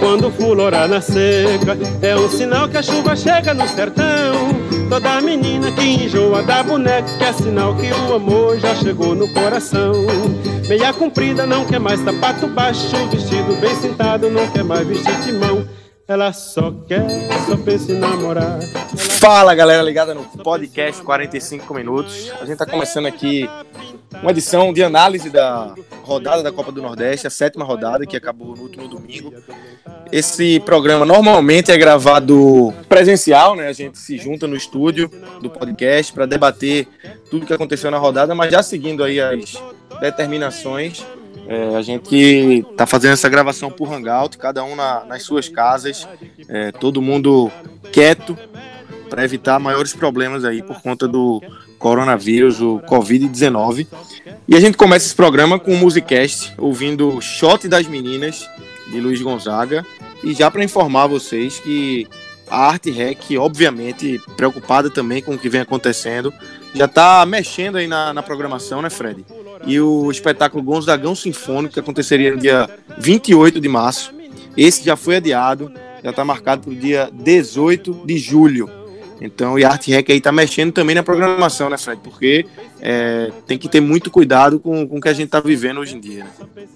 Quando fulorar na seca. É um sinal que a chuva chega no sertão. Toda menina que enjoa da boneca é sinal que o amor já chegou no coração. Meia comprida não quer mais sapato baixo Vestido bem sentado não quer mais vestir de mão ela só quer, pensa em namorar. Fala galera ligada no podcast 45 minutos. A gente tá começando aqui uma edição de análise da rodada da Copa do Nordeste, a sétima rodada que acabou no último domingo. Esse programa normalmente é gravado presencial, né? A gente se junta no estúdio do podcast para debater tudo que aconteceu na rodada, mas já seguindo aí as determinações é, a gente está fazendo essa gravação por Hangout, cada um na, nas suas casas, é, todo mundo quieto para evitar maiores problemas aí por conta do coronavírus, o Covid-19. E a gente começa esse programa com o Musicast, ouvindo Shot das Meninas, de Luiz Gonzaga. E já para informar vocês que a Arte Rec, obviamente, preocupada também com o que vem acontecendo, já está mexendo aí na, na programação, né, Fred? E o espetáculo Gonzagão Sinfônico, que aconteceria no dia 28 de março. Esse já foi adiado, já está marcado para o dia 18 de julho. Então, e a Arte Rec aí está mexendo também na programação, né, Fred? Porque é, tem que ter muito cuidado com, com o que a gente está vivendo hoje em dia. Né?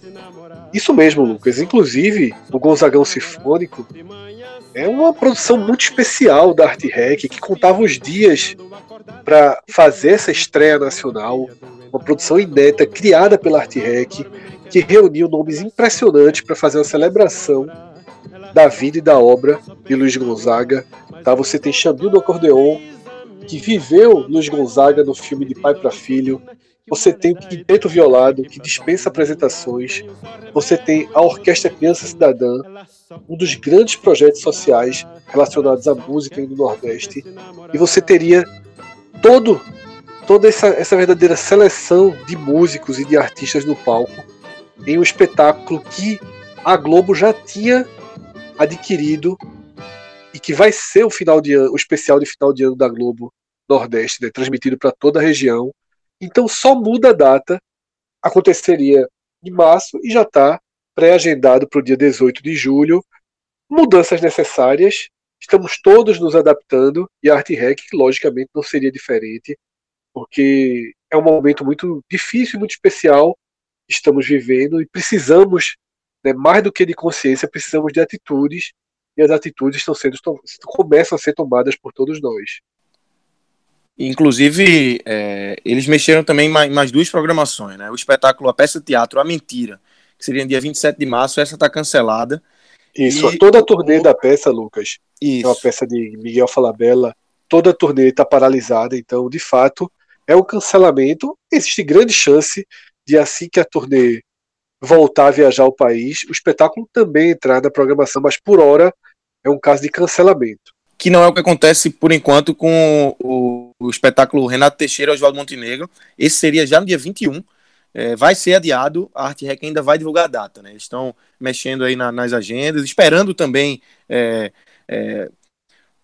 Isso mesmo, Lucas. Inclusive, o Gonzagão Sinfônico é uma produção muito especial da Arte Rec, que contava os dias para fazer essa estreia nacional uma produção inédita criada pela Arte Rec, que reuniu nomes impressionantes para fazer uma celebração da vida e da obra de Luiz Gonzaga. Tá? Você tem Xambio do Acordeon, que viveu Luiz Gonzaga no filme de pai para filho. Você tem o Quinteto Violado, que dispensa apresentações. Você tem a Orquestra Criança Cidadã, um dos grandes projetos sociais relacionados à música no Nordeste. E você teria todo toda essa, essa verdadeira seleção de músicos e de artistas no palco em um espetáculo que a Globo já tinha adquirido e que vai ser o final de ano, o especial de final de ano da Globo Nordeste, né, transmitido para toda a região. Então só muda a data, aconteceria em março e já está pré-agendado para o dia 18 de julho. Mudanças necessárias, estamos todos nos adaptando e a Arte Rec, logicamente, não seria diferente porque é um momento muito difícil e muito especial que estamos vivendo e precisamos, né, mais do que de consciência, precisamos de atitudes e as atitudes estão sendo começam a ser tomadas por todos nós. Inclusive, é, eles mexeram também em mais, duas programações, né? O espetáculo A Peça Teatro A Mentira, que seria no dia 27 de março, essa está cancelada. Isso, e... toda a turnê da peça, Lucas, Isso. é uma peça de Miguel Falabella, toda a turnê está paralisada, então, de fato, é o cancelamento. Existe grande chance de, assim que a turnê voltar a viajar ao país, o espetáculo também entrar na programação, mas por hora é um caso de cancelamento. Que não é o que acontece por enquanto com o, o espetáculo Renato Teixeira e Oswaldo Montenegro. Esse seria já no dia 21. É, vai ser adiado, a Arte Rec ainda vai divulgar a data, né? Eles estão mexendo aí na, nas agendas, esperando também é, é,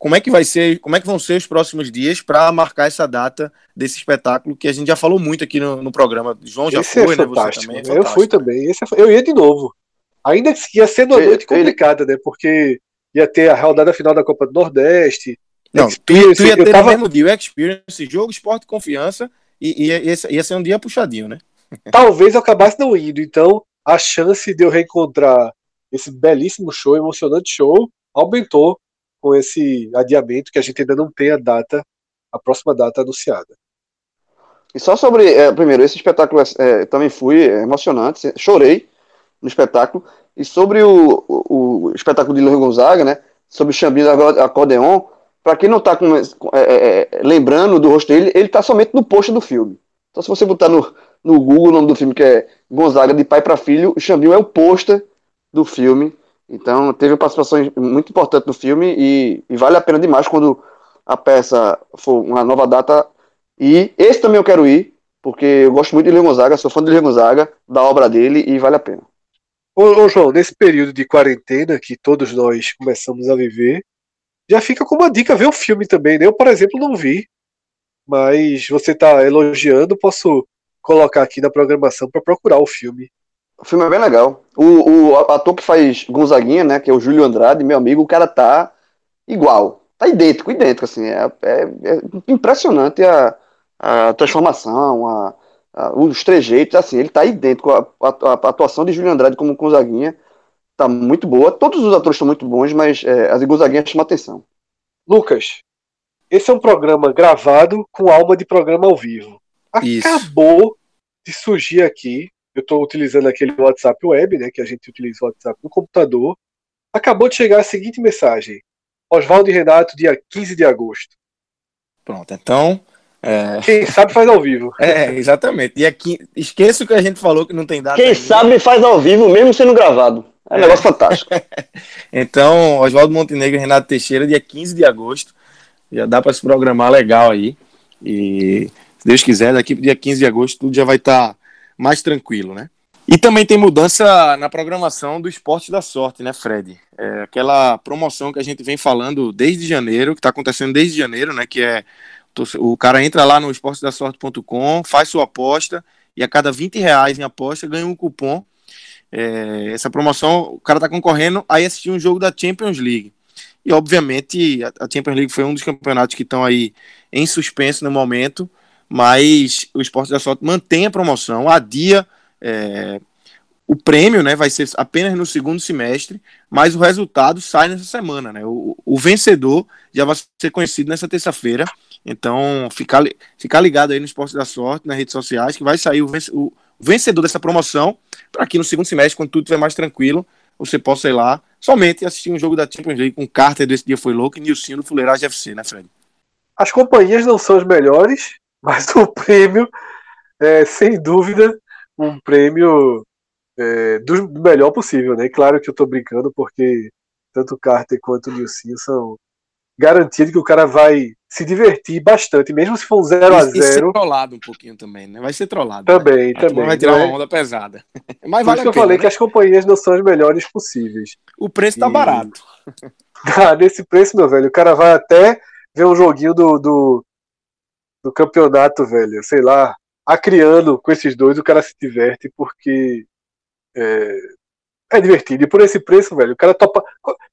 como é que vai ser, como é que vão ser os próximos dias para marcar essa data desse espetáculo que a gente já falou muito aqui no, no programa. João já Esse é foi, é né? Você também. É eu fui também. Esse é, eu ia de novo. Ainda que ia ser uma noite complicada, né? Porque ia ter a rodada final da Copa do Nordeste. Não, tu, tu ia ter tava... no mesmo dia o Experience, jogo, esporte confiança, e ia, ia, ia ser um dia puxadinho, né? Talvez eu acabasse não indo. Então, a chance de eu reencontrar esse belíssimo show, emocionante show, aumentou com esse adiamento que a gente ainda não tem a data, a próxima data anunciada. E só sobre, é, primeiro, esse espetáculo é, também fui é emocionante, chorei no espetáculo. E sobre o, o, o espetáculo de Luiz Gonzaga, né? Sobre o Xambinho do acordeon, para quem não está é, é, é, lembrando do rosto dele, ele está somente no post do filme. Então, se você botar no, no Google o nome do filme, que é Gonzaga de Pai para Filho, o Xambinho é o pôster do filme. Então, teve uma participação muito importante no filme e, e, vale a pena demais quando a peça for uma nova data. E esse também eu quero ir, porque eu gosto muito de Leon Gonzaga, sou fã de Leon Gonzaga, da obra dele e vale a pena. Ô, ô, João, nesse período de quarentena que todos nós começamos a viver, já fica como uma dica ver o filme também, né? Eu, por exemplo, não vi, mas você está elogiando, posso colocar aqui na programação para procurar o filme. O filme é bem legal. O, o ator que faz Gonzaguinha, né, que é o Júlio Andrade, meu amigo, o cara tá igual, tá idêntico, idêntico, assim, é, é, é impressionante a, a transformação, a, os trejeitos, assim, ele tá idêntico. A, a, a, atuação de Júlio Andrade como Gonzaguinha tá muito boa. Todos os atores estão muito bons, mas é, a de Gonzaguinha chama atenção. Lucas, esse é um programa gravado com alma de programa ao vivo. Acabou Isso. de surgir aqui. Eu estou utilizando aquele WhatsApp web, né? Que a gente utiliza o WhatsApp no computador. Acabou de chegar a seguinte mensagem: Oswaldo e Renato, dia 15 de agosto. Pronto, então é... Quem sabe faz ao vivo. É, exatamente. E aqui, esqueça o que a gente falou que não tem data. Quem ainda. sabe faz ao vivo, mesmo sendo gravado. É um é. negócio fantástico. então, Oswaldo Montenegro e Renato Teixeira, dia 15 de agosto. Já dá para se programar legal aí. E, se Deus quiser, daqui pro dia 15 de agosto tudo já vai estar tá mais tranquilo, né? E também tem mudança na programação do Esporte da Sorte, né, Fred? É aquela promoção que a gente vem falando desde janeiro, que está acontecendo desde janeiro, né? Que é o cara entra lá no esportedasorte.com, faz sua aposta e a cada 20 reais em aposta ganha um cupom. É, essa promoção, o cara tá concorrendo a assistir um jogo da Champions League. E obviamente a, Champions League foi um dos campeonatos que estão aí em suspenso no momento, mas o Esporte da Sorte mantém a promoção, adia é, o prêmio né, vai ser apenas no segundo semestre, mas o resultado sai nessa semana. Né? O, o vencedor já vai ser conhecido nessa terça-feira. Então, ficar, ligado aí no Esporte da Sorte, nas redes sociais, que vai sair o, o vencedor dessa promoção, para que no segundo semestre, quando tudo estiver mais tranquilo, você possa ir lá somente assistir um jogo da Champions League com Carter desse dia foi louco e Nilcinho do Fuleiragem FC, né, Fred? As companhias não são as melhores, mas o prêmio é, sem dúvida, um prêmio é, do, melhor possível, né? Claro que eu tô brincando, porque tanto o Carter quanto o Nilcinho são garantia de que o cara vai se divertir bastante, mesmo se for um 0 a 0 E ser trollado um pouquinho também, né? Vai ser trollado. Também, né? também. Vai tirar uma onda pesada. Mas vale Por isso que eu falei né? que as companhias não são as melhores possíveis. O preço tá e... barato. ah, nesse preço, meu velho, o cara vai até ver um joguinho do, do, do campeonato, velho, sei lá, acriando com esses dois, o cara se diverte porque é, é divertido. E por esse preço, velho, o cara topa.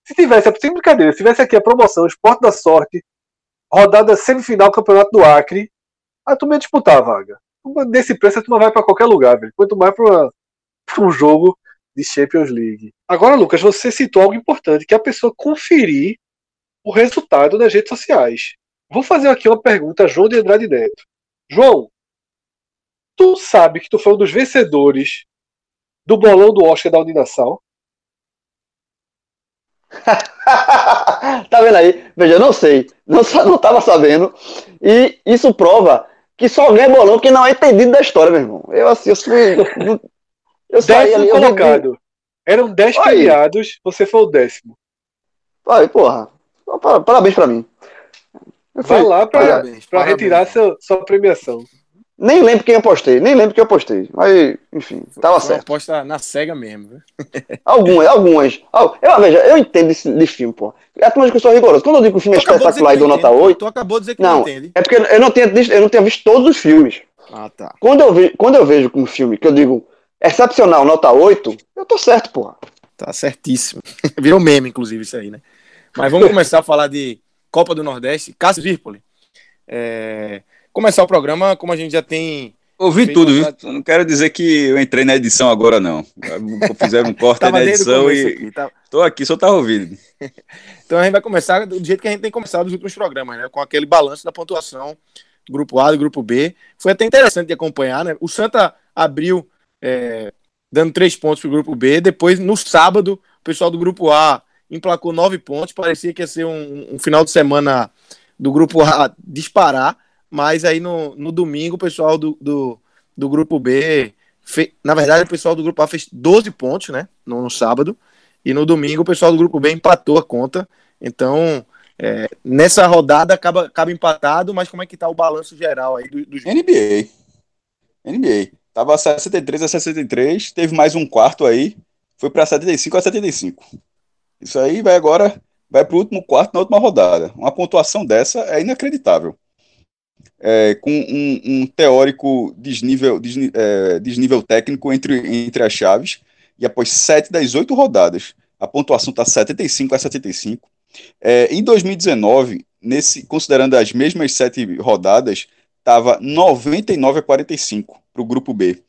Se tivesse, sem brincadeira, se tivesse aqui a promoção Esporte da Sorte, rodada semifinal Campeonato do Acre, a turma ia disputar a vaga. Nesse preço a turma vai para qualquer lugar, velho. Quanto mais para um jogo de Champions League. Agora, Lucas, você citou algo importante, que é a pessoa conferir o resultado nas redes sociais. Vou fazer aqui uma pergunta a João de Andrade Neto. João, tu sabe que tu foi um dos vencedores do bolão do Oscar da Uninassal? tá vendo aí? Veja, eu não sei. Não, não tava sabendo. E isso prova que só ganha bolão que não é entendido da história, meu irmão. Eu assim, eu fui. Eu saí ali, colocado. Eu... Eram 10 premiados, você foi o décimo. Aí, porra. Parabéns pra mim. Vai lá pra, pra retirar seu, sua premiação. Nem lembro quem eu postei, nem lembro quem eu postei. Mas, enfim, tava Foi certo. aposta na cega mesmo. algumas, algumas. Eu, veja, eu entendo de, de filme, pô. É a turma que eu sou rigoroso. Quando eu digo que o filme é espetacular e dou nota 8. Tu acabou de dizer que não, não entende. É porque eu não, tinha, eu não tinha visto todos os filmes. Ah, tá. Quando eu, ve, quando eu vejo um filme que eu digo excepcional, nota 8, eu tô certo, porra. Tá certíssimo. Virou meme, inclusive, isso aí, né? Mas vamos começar a falar de Copa do Nordeste. Cássio Virpoli. É começar o programa, como a gente já tem. Ouvi tudo, viu? Não quero dizer que eu entrei na edição agora, não. Fizeram um corte na edição e. Aqui, tá... Tô aqui, só tá ouvindo. então a gente vai começar do jeito que a gente tem começado os últimos programas, né? Com aquele balanço da pontuação grupo A do grupo B. Foi até interessante de acompanhar, né? O Santa abriu é, dando três pontos para o grupo B. Depois, no sábado, o pessoal do grupo A emplacou nove pontos. Parecia que ia ser um, um final de semana do grupo A disparar, mas aí no, no domingo o pessoal do, do, do grupo B, fe... na verdade, o pessoal do grupo A fez 12 pontos, né? No, no, sábado, e no domingo o pessoal do grupo B empatou a conta. Então, é, nessa rodada acaba, acaba empatado, mas como é que tá o balanço geral aí do, do NBA. NBA. Tava 63 a 63, teve mais um quarto aí, foi para 75 a 75. Isso aí vai agora, vai para o último quarto na última rodada. Uma pontuação dessa é inacreditável. É, com um, um, teórico desnível, desnível, é, desnível técnico entre, entre as chaves, e após sete das oito rodadas, a pontuação está 75 a 75. É, em 2019, nesse, considerando as mesmas sete rodadas, estava 99 a 45 para o grupo B.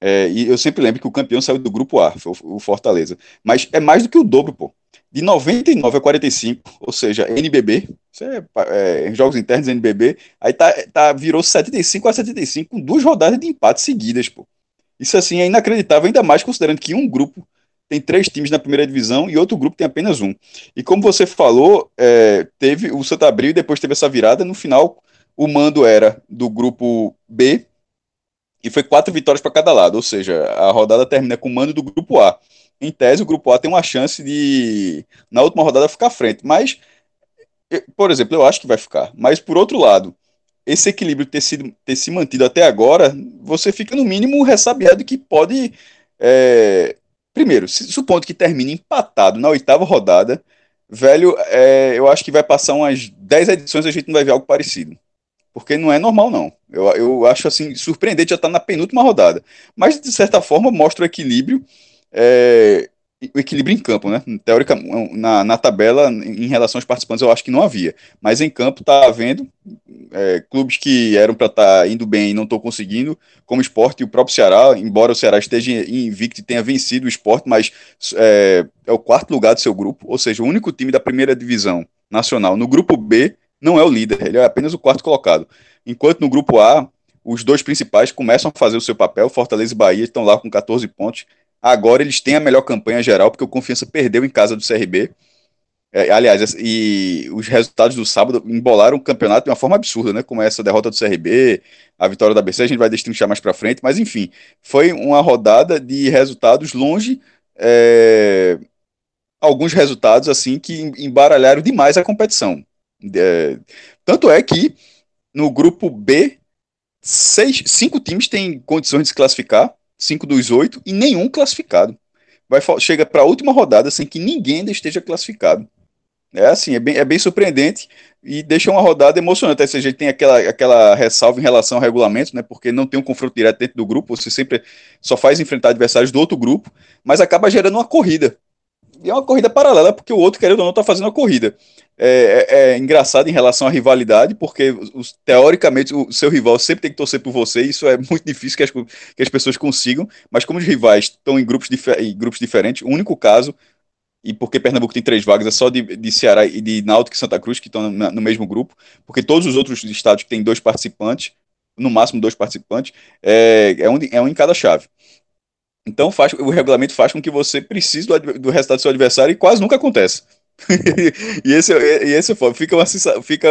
É, e eu sempre lembro que o campeão saiu do grupo A, foi o Fortaleza. Mas é mais do que o dobro, pô. De 99 a 45, ou seja, NBB, é, é, jogos internos NBB, aí tá, tá, virou 75 a 75 com duas rodadas de empate seguidas, pô. Isso assim é inacreditável, ainda mais considerando que um grupo tem três times na primeira divisão e outro grupo tem apenas um. E como você falou, é, teve o Santa Abril e depois teve essa virada. No final, o mando era do grupo B e foi quatro vitórias para cada lado, ou seja, a rodada termina com o mando do grupo A. Em tese, o grupo A tem uma chance de, na última rodada, ficar à frente. Mas, por exemplo, eu acho que vai ficar. Mas, por outro lado, esse equilíbrio ter, sido, ter se mantido até agora, você fica, no mínimo, ressabiado que pode. É... Primeiro, supondo que termine empatado na oitava rodada, velho, é... eu acho que vai passar umas 10 edições e a gente não vai ver algo parecido porque não é normal, não. Eu, eu acho assim, surpreendente já estar tá na penúltima rodada. Mas, de certa forma, mostra o equilíbrio, é, o equilíbrio em campo, né? Teórica, na, na tabela, em relação aos participantes, eu acho que não havia. Mas em campo está havendo é, clubes que eram para estar tá indo bem e não estão conseguindo, como o esporte e o próprio Ceará, embora o Ceará esteja invicto e tenha vencido o esporte, mas é, é o quarto lugar do seu grupo, ou seja, o único time da primeira divisão nacional no grupo B não é o líder, ele é apenas o quarto colocado. Enquanto no grupo A, os dois principais começam a fazer o seu papel, Fortaleza e Bahia estão lá com 14 pontos. Agora eles têm a melhor campanha geral, porque o Confiança perdeu em casa do CRB. É, aliás, e os resultados do sábado embolaram o campeonato de uma forma absurda, né? Como essa derrota do CRB, a vitória da BC, a gente vai destrinchar mais para frente, mas enfim, foi uma rodada de resultados longe. É, alguns resultados assim que embaralharam demais a competição. É, tanto é que no grupo B, seis, cinco times têm condições de se classificar, cinco dos oito, e nenhum classificado. Vai, chega para a última rodada sem que ninguém ainda esteja classificado. É assim, é bem, é bem surpreendente e deixa uma rodada emocionante. Ou seja, tem aquela, aquela ressalva em relação ao regulamento, né? Porque não tem um confronto direto dentro do grupo, você sempre só faz enfrentar adversários do outro grupo, mas acaba gerando uma corrida. E é uma corrida paralela, porque o outro, querendo ou não, está fazendo uma corrida. É, é, é, engraçado em relação à rivalidade, porque os, teoricamente o seu rival sempre tem que torcer por você, e isso é muito difícil que as, que as pessoas consigam, mas como os rivais estão em grupos, em grupos diferentes, o único caso, e porque Pernambuco tem três vagas, é só de, de Ceará e de Náutico e Santa Cruz que estão no, no mesmo grupo, porque todos os outros estados que têm dois participantes, no máximo dois participantes, é, é, um, é um em cada chave. Então faz, o regulamento faz com que você precise do, do resultado do seu adversário e quase nunca acontece. e esse, e esse é foda. Fica, uma, fica,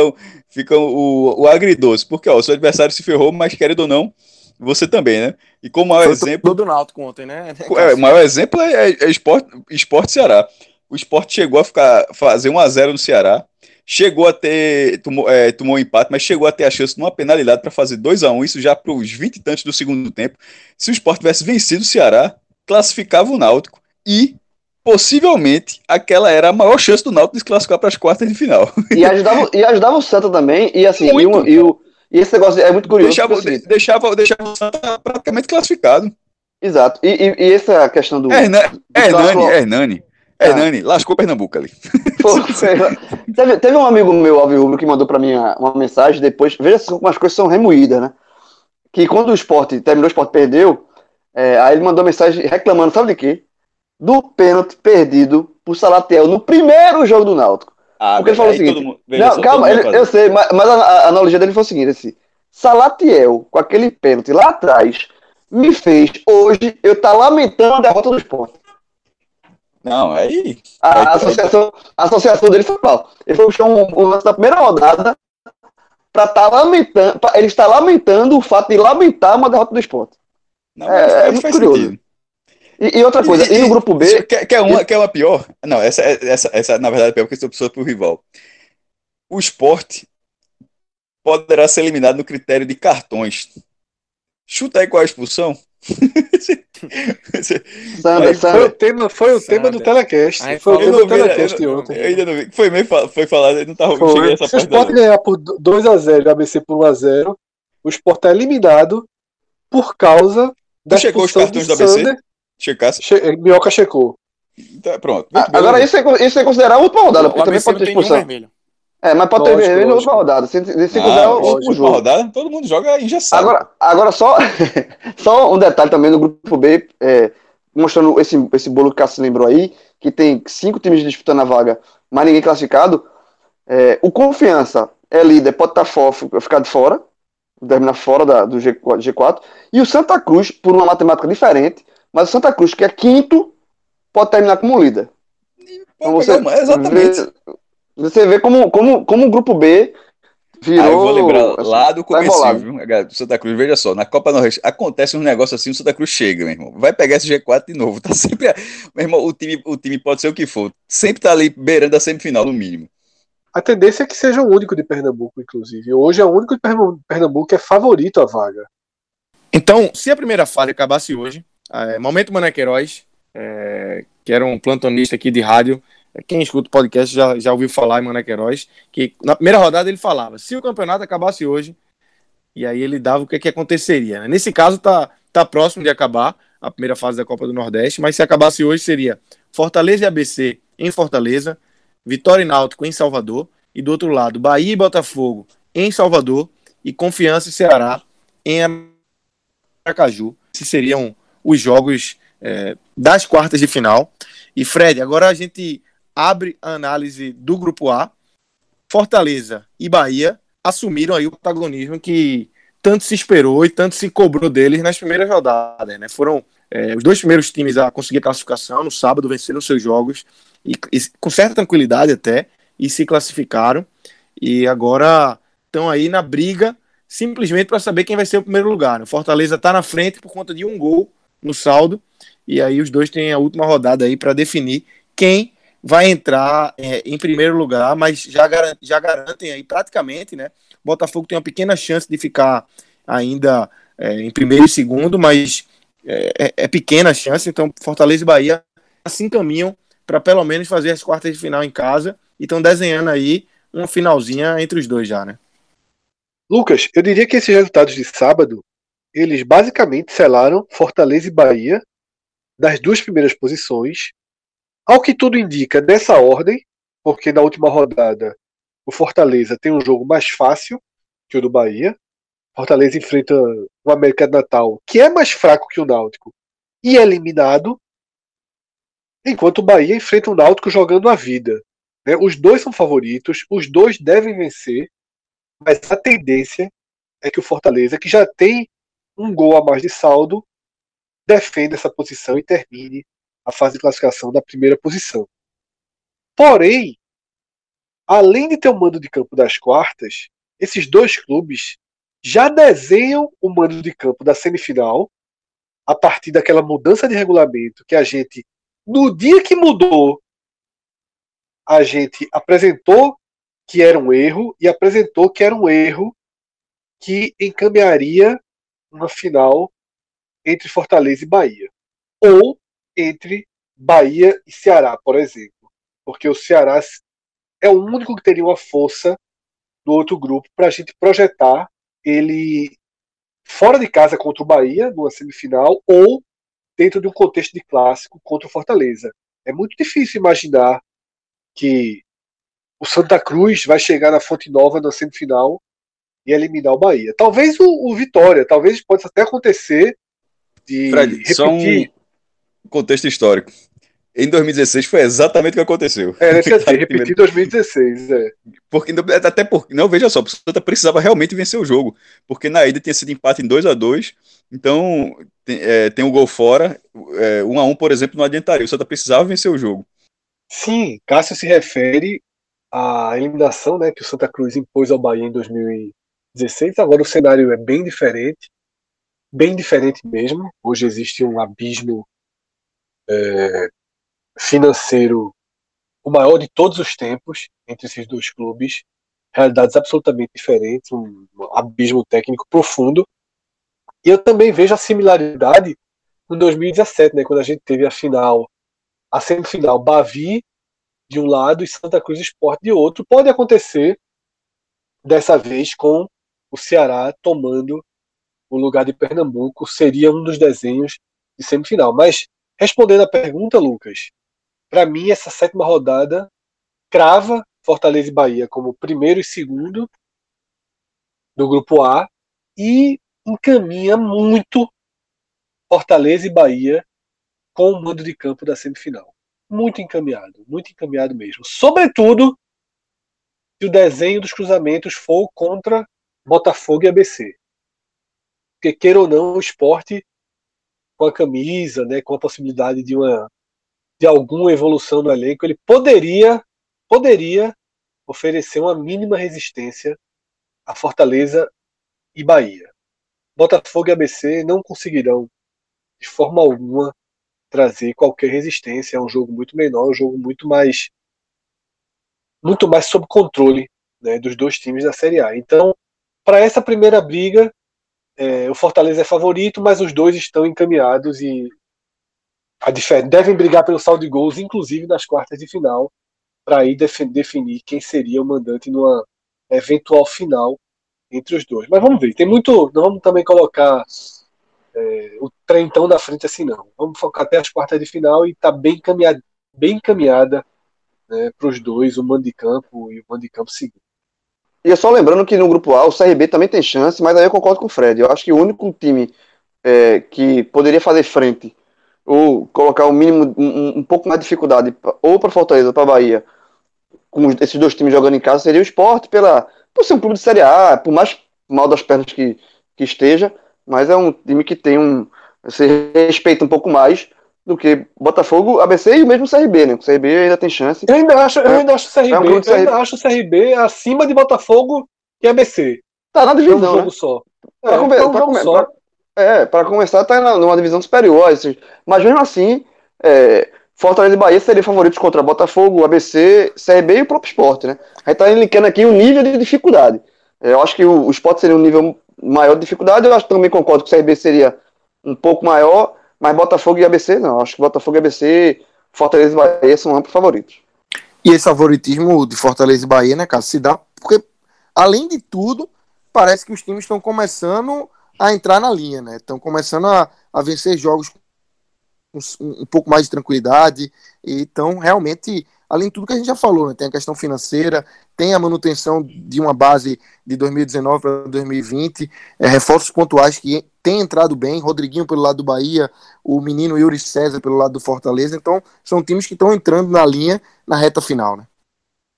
fica o, o agridoce, porque ó, o seu adversário se ferrou, mas querendo ou não, você também, né? E como maior Foi exemplo. do Náutico ontem, né? É, o maior exemplo é, é, é esporte, esporte Ceará. O esporte chegou a ficar, fazer 1x0 no Ceará, chegou a ter. Tomou, é, tomou um empate, mas chegou a ter a chance de uma penalidade para fazer 2 a 1 isso já para os 20 e tantos do segundo tempo. Se o esporte tivesse vencido o Ceará, classificava o Náutico e possivelmente aquela era a maior chance do Náutico de se classificar para as quartas de final. E ajudava, e ajudava o Santa também, e assim, e, um, e, o, e, esse negócio é muito curioso. Deixava, assim, deixava, deixava o Santa praticamente classificado. Exato. E, e, e essa questão do. Hernan, do Hernani, Hernani. Ah. Lascou Pernambuco ali. Pô, teve, teve um amigo meu, Alvin Rubro, que mandou para mim uma mensagem depois. Veja como as coisas são remoídas, né? Que quando o esporte terminou, o esporte perdeu, é, aí ele mandou mensagem reclamando, sabe de quê? do pênalti perdido por Salatiel no primeiro jogo do Náutico. Ah, Porque ele falou o seguinte: mundo, não, calma, ele, eu sei, mas, mas a, a, analogia dele foi o seguinte: assim, Salatiel, com aquele pênalti lá atrás, me fez hoje eu estar tá lamentando a derrota do esporte. Não, aí. A, aí, associação, a associação dele foi mal. Ele foi puxar um, um lance da primeira rodada para estar tá lamentando. Pra, ele está lamentando o fato de lamentar uma derrota do esporte. Não, é, é muito curioso. Sentido. E, e, outra coisa, e, e, no grupo B. Quer, quer, uma, quer uma pior? Não, essa, essa, essa na verdade é pior porque sou pessoa pro rival. O esporte poderá ser eliminado no critério de cartões. Chuta aí qual é a expulsão. Sander, Foi o tema, foi o tema do telecast. Aí, foi o tema do telecast de ontem. Eu ainda não vi. Foi meio foi falado, eu não tava foi. cheguei essa Se parte. O Sport ganhar por 2x0 e o ABC por 1x0, o Sport é eliminado por causa da tu checou os cartões do ABC? Checasse? Che Minhoca checou. Então, pronto. Ah, agora, isso é, isso é considerar a última rodada, porque também pode ter expulsão. É, mas pode lógico, ter vermelho na última rodada. Se, se ah, o último jogo. rodada, todo mundo joga engessado. Agora, agora só, só um detalhe também no grupo B, é, mostrando esse, esse bolo que o Cássio lembrou aí, que tem cinco times disputando a vaga, mas ninguém classificado. É, o Confiança é líder, pode estar fora, ficar de fora, terminar fora da, do G4, G4. E o Santa Cruz, por uma matemática diferente, mas o Santa Cruz, que é quinto, pode terminar como líder. Então você, exatamente. Vê, você vê como, como, como o grupo B virou. Ah, eu vou lembrar assim, lá do começo, viu? Santa Cruz, veja só, na Copa Nordeste acontece um negócio assim, o Santa Cruz chega, meu irmão. Vai pegar esse G4 de novo. Tá sempre. Meu irmão, o time, o time pode ser o que for. Sempre tá ali beirando a semifinal, no mínimo. A tendência é que seja o único de Pernambuco, inclusive. Hoje é o único de Pernambuco que é favorito à vaga. Então, se a primeira fase acabasse hoje, é, Momento Manequeiroz, é, que era um plantonista aqui de rádio, quem escuta o podcast já, já ouviu falar em Mané Queiroz, que na primeira rodada ele falava, se o campeonato acabasse hoje, e aí ele dava o que, que aconteceria. Né? Nesse caso tá, tá próximo de acabar a primeira fase da Copa do Nordeste, mas se acabasse hoje seria Fortaleza e ABC em Fortaleza, Vitória e Náutico em Salvador, e do outro lado Bahia e Botafogo em Salvador, e Confiança e Ceará em Aracaju. Esses seriam os jogos é, das quartas de final. E Fred, agora a gente abre a análise do grupo A. Fortaleza e Bahia assumiram aí o protagonismo que tanto se esperou e tanto se cobrou deles nas primeiras rodadas. Né? Foram é, os dois primeiros times a conseguir a classificação no sábado, venceram seus jogos e, e, com certa tranquilidade até e se classificaram. E agora estão aí na briga simplesmente para saber quem vai ser o primeiro lugar. Né? Fortaleza está na frente por conta de um gol no saldo e aí os dois têm a última rodada aí para definir quem vai entrar é, em primeiro lugar, mas já, garant, já garantem aí praticamente, né? Botafogo tem uma pequena chance de ficar ainda é, em primeiro e segundo, mas é, é, é pequena a chance, então Fortaleza e Bahia se encaminham para pelo menos fazer as quartas de final em casa e estão desenhando aí uma finalzinha entre os dois já, né? Lucas, eu diria que esses resultados de sábado, eles basicamente selaram Fortaleza e Bahia das duas primeiras posições ao que tudo indica, nessa ordem, porque na última rodada o Fortaleza tem um jogo mais fácil que o do Bahia. Fortaleza enfrenta o América de Natal, que é mais fraco que o Náutico, e é eliminado, enquanto o Bahia enfrenta o Náutico jogando a vida. Né? Os dois são favoritos, os dois devem vencer, mas a tendência é que o Fortaleza, que já tem um gol a mais de saldo, defenda essa posição e termine a fase de classificação da primeira posição. Porém, além de ter o mando de campo das quartas, esses dois clubes já desenham o mando de campo da semifinal a partir daquela mudança de regulamento que a gente, no dia que mudou, a gente apresentou que era um erro e apresentou que era um erro que encaminharia uma final entre Fortaleza e Bahia. Ou entre Bahia e Ceará, por exemplo. Porque o Ceará é o único que teria uma força do outro grupo para a gente projetar ele fora de casa contra o Bahia, numa semifinal, ou dentro de um contexto de clássico contra o Fortaleza. É muito difícil imaginar que o Santa Cruz vai chegar na Fonte Nova na semifinal e eliminar o Bahia. Talvez o, o Vitória, talvez possa até acontecer de Fred, repetir. Só um, contexto histórico. em 2016 foi exatamente o que aconteceu. É, nesse assim, repetir 2016, é. Porque, até porque, não, veja só, o Santa precisava realmente vencer o jogo, porque na ida tinha sido empate em 2 a 2 então tem, é, tem um gol fora, é, 1 a 1 por exemplo, não adiantaria, o Santa precisava vencer o jogo. Sim, Cássio se refere à eliminação né, que o Santa Cruz impôs ao Bahia em 2016, agora o cenário é bem diferente, bem diferente mesmo, hoje existe um abismo é, financeiro o maior de todos os tempos entre esses dois clubes, realidades absolutamente diferentes, um abismo técnico profundo. E eu também vejo a similaridade com 2017, né, quando a gente teve a final, a semifinal Bavi de um lado e Santa Cruz Esporte de outro. Pode acontecer dessa vez com o Ceará tomando o lugar de Pernambuco, seria um dos desenhos de semifinal. Mas respondendo à pergunta, Lucas, para mim, essa sétima rodada crava Fortaleza e Bahia como primeiro e segundo do grupo A e encaminha muito Fortaleza e Bahia com o mando de campo da semifinal. Muito encaminhado, muito encaminhado mesmo. Sobretudo se o desenho dos cruzamentos for contra Botafogo e ABC. Porque, queira ou não, o esporte com a camisa, né, com a possibilidade de uma de alguma evolução no elenco, ele poderia, poderia oferecer uma mínima resistência a Fortaleza e Bahia. Botafogo e ABC não conseguirão, de forma alguma, trazer qualquer resistência. É um jogo muito menor, um jogo muito mais muito mais sob controle né, dos dois times da Série A. Então, para essa primeira briga, é, o Fortaleza é favorito, mas os dois estão encaminhados e devem brigar pelo saldo de gols, inclusive nas quartas de final, para aí definir quem seria o mandante numa eventual final entre os dois. Mas vamos ver, tem muito. Não vamos também colocar é, o trem na frente assim, não. Vamos focar até as quartas de final e está bem encaminhada, bem encaminhada né, para os dois, o mando de campo e o mando de campo seguinte. E é só lembrando que no grupo A o CRB também tem chance, mas aí eu concordo com o Fred. Eu acho que o único time é, que poderia fazer frente ou colocar o mínimo, um, um pouco mais de dificuldade, ou para Fortaleza ou para Bahia, com esses dois times jogando em casa, seria o esporte, pela, por ser um clube de Série A, por mais mal das pernas que, que esteja, mas é um time que tem um. se respeita um pouco mais do que Botafogo, ABC e o mesmo CRB, né? O CRB ainda tem chance. Eu ainda acho, eu é, ainda acho o CRB, é um eu CRB. ainda acho o CRB acima de Botafogo e ABC. Tá na divisão, é um jogo né? só. É, pra, é um jogo só. É, para começar, tá numa divisão superior. Mas mesmo assim, é, Fortaleza e Bahia seriam favoritos contra Botafogo, ABC, CRB e o próprio esporte, né? A gente tá indicando aqui o um nível de dificuldade. É, eu acho que o, o esporte seria um nível maior de dificuldade, eu acho também concordo que o CRB seria um pouco maior, mas Botafogo e ABC não. Acho que Botafogo e ABC, Fortaleza e Bahia são amplos favoritos. E esse favoritismo de Fortaleza e Bahia, né, cara, se dá porque, além de tudo, parece que os times estão começando a entrar na linha, né? Estão começando a, a vencer jogos com um, um, pouco mais de tranquilidade. E então, realmente, além de tudo que a gente já falou, né? Tem a questão financeira, tem a manutenção de uma base de 2019 para 2020, é, reforços pontuais que tem entrado bem, Rodriguinho pelo lado do Bahia, o menino Yuri César pelo lado do Fortaleza, então são times que estão entrando na linha na reta final, né?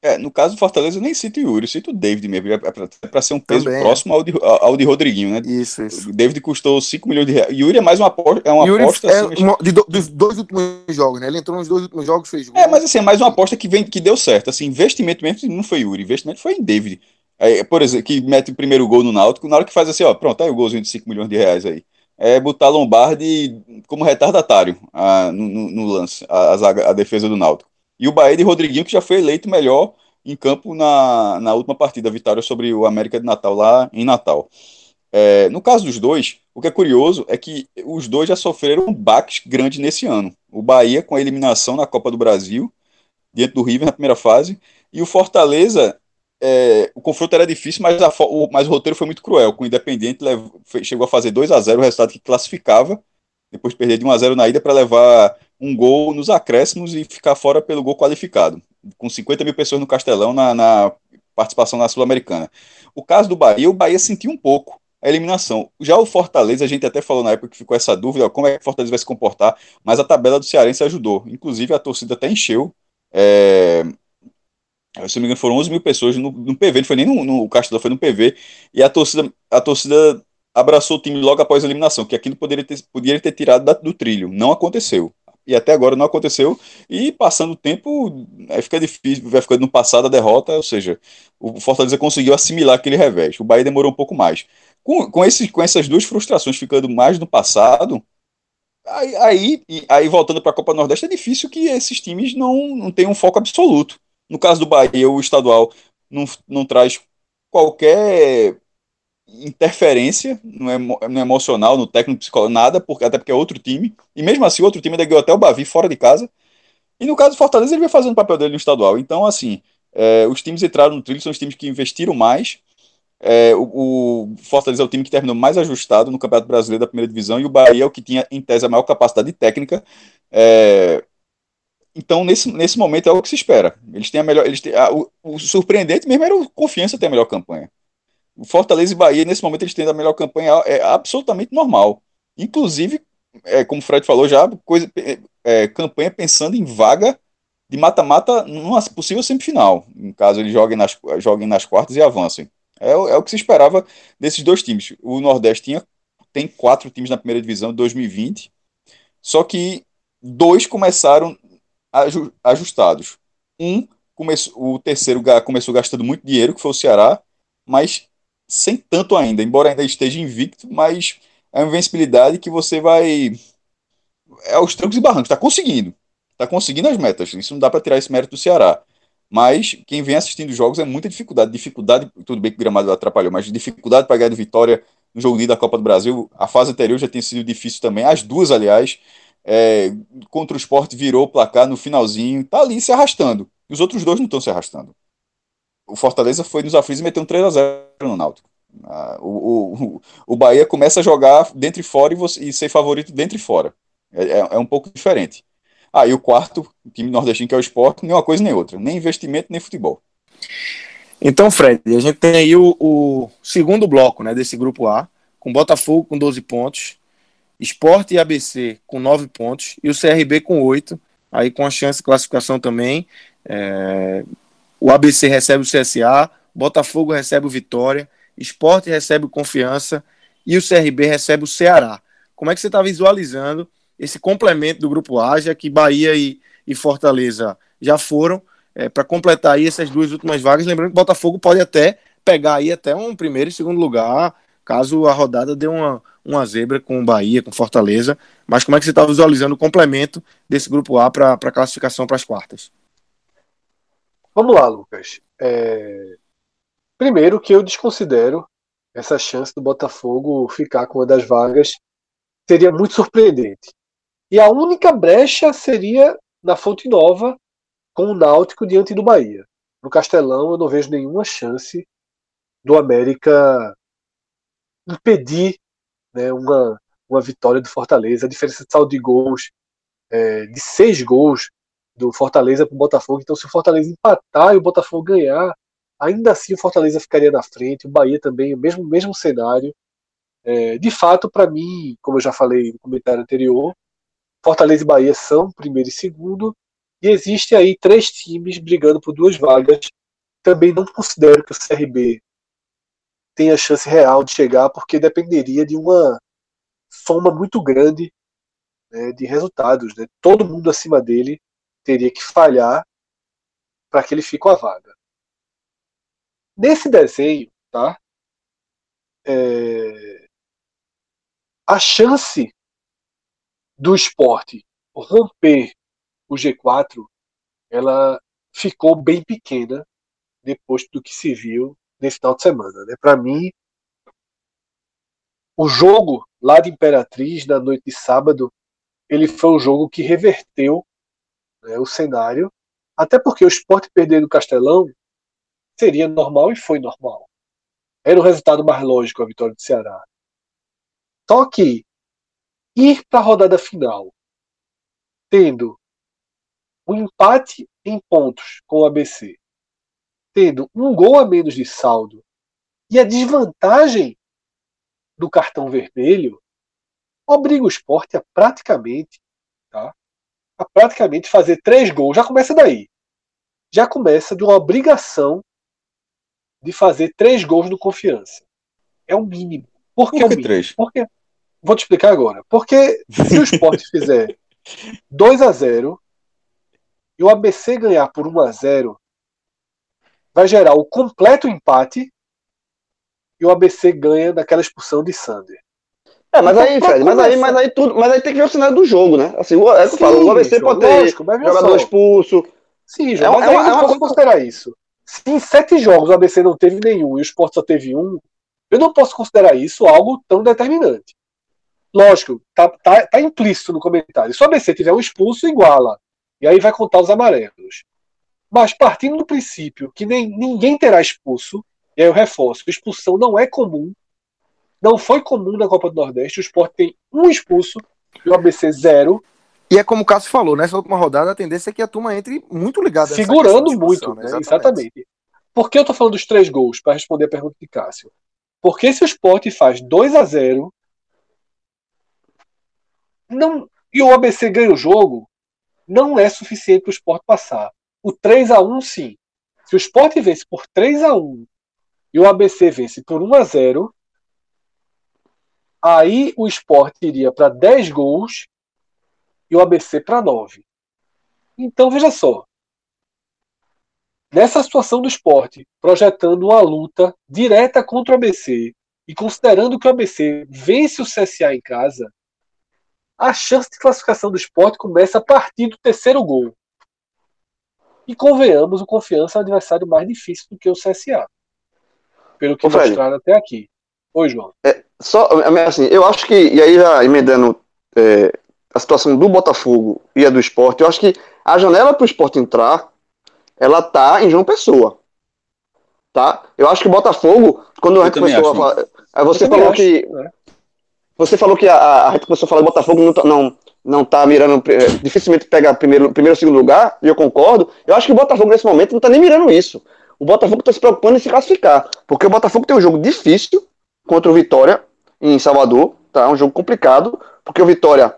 É, no caso do Fortaleza, eu nem cito o Yuri, eu cito o David mesmo, é para é ser um peso Também, próximo ao de, ao de Rodriguinho, né? Isso, isso. O David custou 5 milhões de reais. Yuri é mais uma aposta. É uma Yuri aposta é assim, uma, de do, dos dois últimos jogos, né? Ele entrou nos dois últimos jogos, fez gol. É, mas assim, é mais uma aposta que, vem, que deu certo. Assim, investimento mesmo não foi Yuri, investimento foi em David. É, por exemplo, que mete o primeiro gol no Náutico, na hora que faz assim, ó, pronto, aí o golzinho de 5 milhões de reais aí. É botar Lombardi como retardatário a, no, no, no, lance, a, a, a defesa do Náutico. E o Bahia de Rodriguinho, que já foi eleito melhor em campo na, na última partida, vitória sobre o América de Natal, lá em Natal. É, no caso dos dois, o que é curioso é que os dois já sofreram baques grandes nesse ano. O Bahia com a eliminação na Copa do Brasil, diante do River na primeira fase, e o Fortaleza, é, o confronto era difícil, mas, a, o, mas o roteiro foi muito cruel, com o Independente chegou a fazer 2 a 0 o resultado que classificava, depois de perder de 1 a 0 na ida para levar um gol nos acréscimos e ficar fora pelo gol qualificado com 50 mil pessoas no Castelão na, na participação na Sul-Americana. O caso do Bahia, o Bahia sentiu um pouco. a eliminação. Já o Fortaleza, a gente até falou na época que ficou essa dúvida, como é que o Fortaleza vai se comportar, mas a tabela do Cearense ajudou. Inclusive, a torcida até encheu. É... Se não me engano, foram 11 mil pessoas no, no PV, não foi nem no, no Castelo, foi no PV, e a torcida, a torcida abraçou o time logo após a eliminação, que aquilo poderia ter, poderia ter tirado da, do trilho. Não aconteceu e até agora não aconteceu. E passando o tempo, aí fica difícil, vai ficando no passado a derrota, ou seja, o Fortaleza conseguiu assimilar aquele revés. O Bahia demorou um pouco mais. Com, com, esse, com essas duas frustrações ficando mais no passado, aí, aí, aí voltando para a Copa Nordeste, é difícil que esses times não, não tenham um foco absoluto. No caso do Bahia, o estadual não, não traz qualquer interferência no, emo, no emocional, no técnico, psicológico, nada, porque, até porque é outro time. E mesmo assim, outro time ainda ganhou até o Bavi fora de casa. E no caso do Fortaleza, ele vai fazendo o papel dele no estadual. Então, assim, é, os times entraram no trilho, são os times que investiram mais. É, o, o, Fortaleza é o time que terminou mais ajustado no Campeonato Brasileiro da primeira divisão e o Bahia é o que tinha, em tese, a maior capacidade técnica. É, então, nesse, nesse momento, é o que se espera. Eles têm a melhor. Eles têm, a, o, o, surpreendente mesmo era o Confiança ter a melhor campanha. Fortaleza e Bahia, nesse momento, eles têm a melhor campanha, é absolutamente normal. Inclusive, é, como o Fred falou já, coisa, é, é, campanha pensando em vaga de mata-mata numa possível semifinal, em caso eles joguem nas, joguem nas quartas e avancem. É, é o que se esperava desses dois times. O Nordeste tinha, tem quatro times na primeira divisão de 2020, só que dois começaram ajustados. Um, começou, o terceiro começou gastando muito dinheiro, que foi o Ceará, mas sem tanto ainda, embora ainda esteja invicto, mas é uma invencibilidade que você vai. É aos trancos e barrancos, está conseguindo. Está conseguindo as metas. Isso não dá para tirar esse mérito do Ceará. Mas quem vem assistindo jogos é muita dificuldade. Dificuldade, tudo bem que o gramado atrapalhou, mas dificuldade para ganhar de vitória no jogo da Copa do Brasil. A fase anterior já tem sido difícil também. As duas, aliás. É, contra o esporte virou o placar no finalzinho. Tá ali se arrastando. Os outros dois não estão se arrastando o Fortaleza foi nos aflitos e meteu um 3x0 no Náutico. Ah, o, o, o Bahia começa a jogar dentro e fora e, você, e ser favorito dentro e fora. É, é, é, um pouco diferente. Ah, e o quarto, o time nordestino, que é o esporte, nem uma coisa nem outra. Nem investimento, nem futebol. Então, Fred, a gente tem aí o, o segundo bloco né, desse grupo A, com Botafogo com 12 pontos, Esporte e ABC com 9 pontos, e o CRB com 8, aí com a chance de classificação também. É, o ABC recebe o CSA, Botafogo recebe o Vitória, Esporte recebe o Confiança e o CRB recebe o Ceará. Como é que você está visualizando esse complemento do grupo A, já que Bahia e, e Fortaleza já foram é, para completar aí essas duas últimas vagas? Lembrando que Botafogo pode até pegar aí até um primeiro e segundo lugar, caso a rodada dê uma, uma zebra com Bahia, com Fortaleza. Mas como é que você está visualizando o complemento desse grupo A para a classificação para as quartas? Vamos lá, Lucas. É... Primeiro que eu desconsidero essa chance do Botafogo ficar com uma das vagas seria muito surpreendente. E a única brecha seria na Fonte Nova com o Náutico diante do Bahia. No Castelão eu não vejo nenhuma chance do América impedir né, uma, uma vitória do Fortaleza. A diferença de saldo de gols é, de seis gols do Fortaleza para o Botafogo. Então, se o Fortaleza empatar e o Botafogo ganhar, ainda assim o Fortaleza ficaria na frente, o Bahia também, o mesmo, mesmo cenário. É, de fato, para mim, como eu já falei no comentário anterior, Fortaleza e Bahia são primeiro e segundo, e existe aí três times brigando por duas vagas. Também não considero que o CRB tenha chance real de chegar, porque dependeria de uma soma muito grande né, de resultados. Né? Todo mundo acima dele teria que falhar para que ele fique com a vaga. Nesse desenho, tá? É, a chance do esporte romper o G4 ela ficou bem pequena depois do que se viu nesse final de semana. Né? Para mim, o jogo lá de Imperatriz, na noite de sábado, ele foi um jogo que reverteu né, o cenário, até porque o esporte perder do Castelão seria normal e foi normal. Era o resultado mais lógico a vitória do Ceará. Só que ir para a rodada final tendo um empate em pontos com o ABC, tendo um gol a menos de saldo e a desvantagem do cartão vermelho obriga o esporte a praticamente, tá? A praticamente fazer três gols. Já começa daí. Já começa de uma obrigação de fazer três gols no confiança. É o mínimo. Por que, Por que o mínimo? três? Porque, vou te explicar agora. Porque se o esporte fizer 2 a 0 e o ABC ganhar por 1 a 0 vai gerar o completo empate e o ABC ganha daquela expulsão de Sander. É, mas Então, aí, Fred, mas aí, mas aí tudo, mas aí tem que ver o cenário do jogo, né? Assim, o, é o que eu falo, o ABC pode ter lógico, jogador só. expulso. Sim, João, É mas é uma- não é uma coisa- considerar isso. Se em sete jogos o ABC não teve nenhum e o Sport só teve um, eu não posso considerar isso algo tão determinante. Lógico, tá, tá, tá implícito no comentário. Se o ABC tiver um expulso, iguala. E aí vai contar os amarelos. Mas partindo do princípio que nem, ninguém terá expulso, e aí eu reforço, expulsão não é comum, não foi comum na Copa do Nordeste, o Sport tem um expulso e o ABC zero, E é como o Cássio falou, nessa última rodada, a tendência é que a turma entre muito ligada. segurando muito, né? né? exatamente. Por que eu tô falando dos três gols? Para responder a pergunta de Cássio. Porque se o Sport faz 2 a 0 não, e o ABC ganha o jogo, não é suficiente para o Sport passar. O 3 a 1 sim. Se o Sport vence por 3 a 1 e o ABC vence por 1 a 0 aí o Sport iria para 10 gols e o ABC para 9. Então veja só, Nessa situação do esporte, projetando uma luta direta contra o ABC e considerando que o ABC vence o CSA em casa, a chance de classificação do esporte começa a partir do terceiro gol. E convenhamos, o Confiança é um adversário mais difícil do que o CSA. Pelo que Ô, mostraram até aqui. Oi, João. Só, assim, eu acho que, e aí já emendando é, a situação do Botafogo e a do esporte, eu acho que a janela para o esporte entrar, ela tá em João Pessoa. Tá? Eu acho que o Botafogo, quando a Eu gente também começou a falar. aí Você Eu também falou acho, que. né? Você falou que a, a, a gente começou a falar do Botafogo não, tá- não, não tá mirando, é, dificilmente pegar primeiro, primeiro ou segundo lugar, e eu concordo. Eu acho que o Botafogo nesse momento não tá nem mirando isso. O Botafogo tá se preocupando em se classificar. Porque o Botafogo tem um jogo difícil contra o Vitória em Salvador, tá? Um jogo complicado, porque o Vitória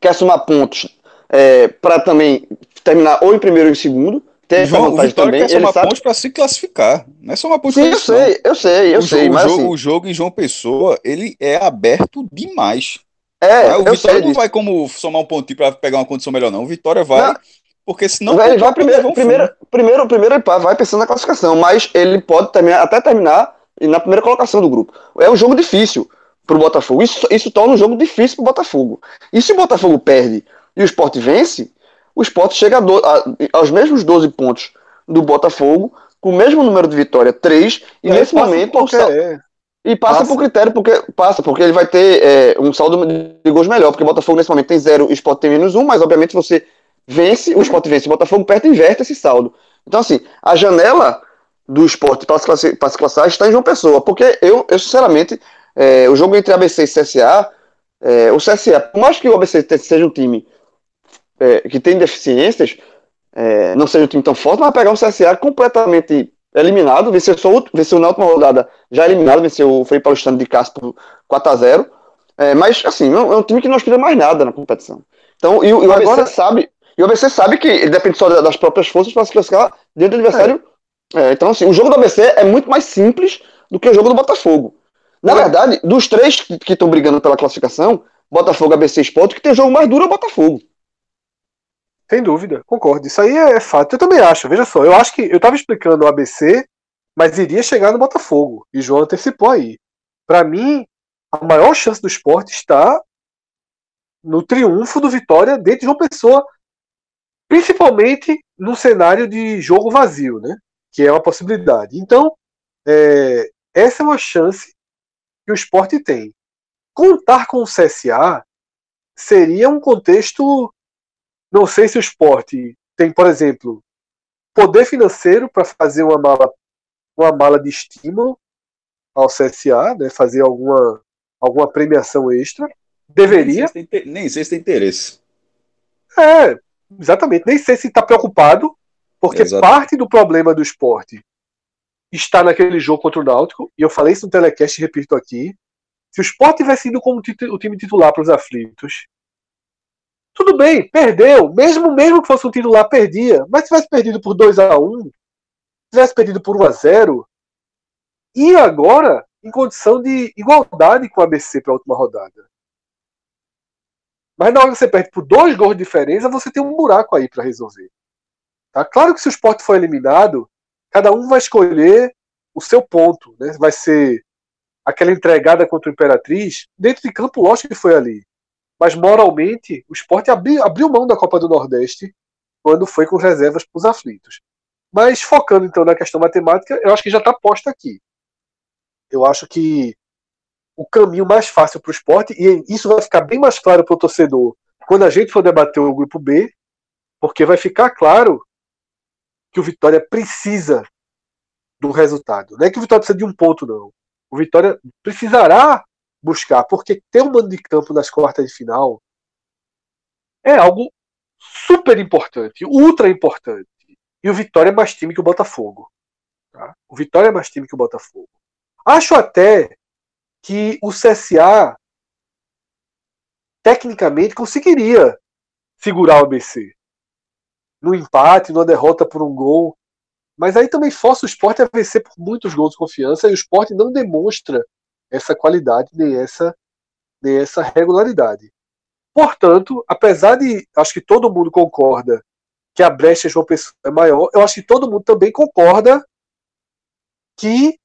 quer somar pontos é, para também terminar ou em primeiro ou em segundo. Tem essa João, vantagem Vitória também. quer somar sabe... pontos para se classificar. Não é só uma ponte Sim, eu sei, eu sei, eu o, sei, jogo, mas o, jogo, assim, o jogo em João Pessoa, ele é aberto demais. é, Ah, o Vitória não disso. vai como somar um pontinho para pegar uma condição melhor, não. O Vitória vai, Não. porque senão Vai- ele vai primeiro, primeiro, primeiro, primeiro vai pensando na classificação, mas ele pode terminar, até terminar na primeira colocação do grupo. É um jogo difícil pro Botafogo. Isso, isso torna um jogo difícil pro Botafogo. E se o Botafogo perde e o Sport vence, o Sport chega a do- a- aos mesmos 12 pontos do Botafogo, com o mesmo número de vitória, 3, e É, nesse momento o sal- qualquer- e passa, Passa. por critério, porque passa, porque ele vai ter é, um saldo de gols melhor, porque o Botafogo nesse momento tem zero e o Sport tem menos um, mas obviamente você vence, o Sport vence, o Botafogo perde e inverte esse saldo. Então, assim, a janela do esporte para se, pra se classificar está em João Pessoa, porque eu, eu sinceramente, é, o jogo entre ABC e CSA, é, o CSA, por mais que o ABC seja um time é, que tem deficiências, é, não seja um time tão forte, mas pegar um CSA completamente eliminado, venceu, só, venceu na última rodada já eliminado, venceu o Frei Paulistano de Cássio por 4x0. É, mas, assim, é um é um time que não aspira mais nada na competição. Então, e, o- e o ABC Agora- sabe, e o ABC sabe que ele depende só da- das próprias forças para se classificar dentro do adversário. É, então, assim, o jogo do ABC é muito mais simples do que o jogo do Botafogo. Na Ué. verdade, dos três que estão brigando pela classificação, Botafogo, ABC e Sport, o que tem jogo mais duro é o Botafogo. Sem dúvida, concordo. Isso aí é fato. Eu também acho. Veja só, eu acho que eu estava explicando o ABC, mas iria chegar no Botafogo. E João antecipou aí. Para mim, a maior chance do esporte está no triunfo do Vitória dentro de João Pessoa, principalmente no cenário de jogo vazio, né? Que é uma possibilidade. Então, é, essa é uma chance que o esporte tem. Contar com o CSA seria um contexto não sei se o esporte tem, por exemplo, poder financeiro para fazer uma mala, uma mala de estímulo ao CSA, né, fazer alguma, alguma premiação extra. Deveria. Nem sei, se tem, inte- nem sei se tem interesse. É, exatamente. Nem sei se está preocupado, porque parte do problema do esporte está naquele jogo contra o Náutico, e eu falei isso no telecast e repito aqui. Se o Sport tivesse ido como o time titular para os aflitos, tudo bem, perdeu. Mesmo mesmo que fosse um titular, perdia. Mas se tivesse perdido por 2 a 1 tivesse perdido por 1 a 0 e agora em condição de igualdade com o ABC para a última rodada. Mas na hora que você perde por dois gols de diferença, você tem um buraco aí para resolver. Tá? Claro que se o esporte for eliminado, cada um vai escolher o seu ponto. Né? Vai ser aquela entregada contra o Imperatriz. Dentro de campo, lógico que foi ali. Mas moralmente, o esporte abriu, mão da Copa do Nordeste quando foi com reservas para os aflitos. Mas focando então na questão matemática, eu acho que já está posta aqui. Eu acho que o caminho mais fácil para o esporte, e isso vai ficar bem mais claro para o torcedor quando a gente for debater o grupo B, porque vai ficar claro que o Vitória precisa do resultado. Não é que o Vitória precisa de um ponto, não. O Vitória precisará buscar, porque ter um mando de campo nas quartas de final é algo super importante, ultra importante. E o Vitória é mais time que o Botafogo. Tá? O Vitória é mais time que o Botafogo. Acho até que o CSA tecnicamente conseguiria segurar o ABC no empate, numa derrota por um gol. Mas aí também força o esporte a vencer por muitos gols de confiança e o esporte não demonstra essa qualidade nem essa, nem essa regularidade. Portanto, apesar de acho que todo mundo concorda que a brecha João Pessoa é maior, eu acho que todo mundo também concorda que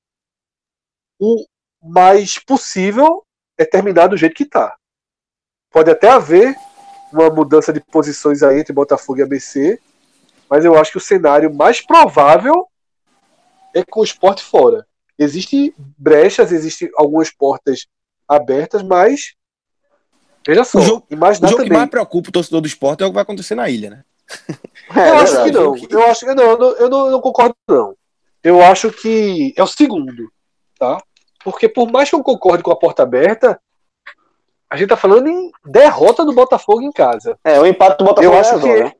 o mais possível é terminar do jeito que está. Pode até haver uma mudança de posições aí entre Botafogo e ABC, mas eu acho que o cenário mais provável é com o esporte fora. Existem brechas, existem algumas portas abertas, mas veja só, o jogo, imaginar o jogo também. que mais preocupa o torcedor do esporte é o que vai acontecer na ilha, né? eu acho que não. Eu acho que não, eu não, eu não, eu não concordo não. Eu acho que é o segundo, tá? Porque por mais que eu concorde com a porta aberta, a gente tá falando em derrota do Botafogo em casa. É, o empate do Botafogo Eu acho é que azul, né?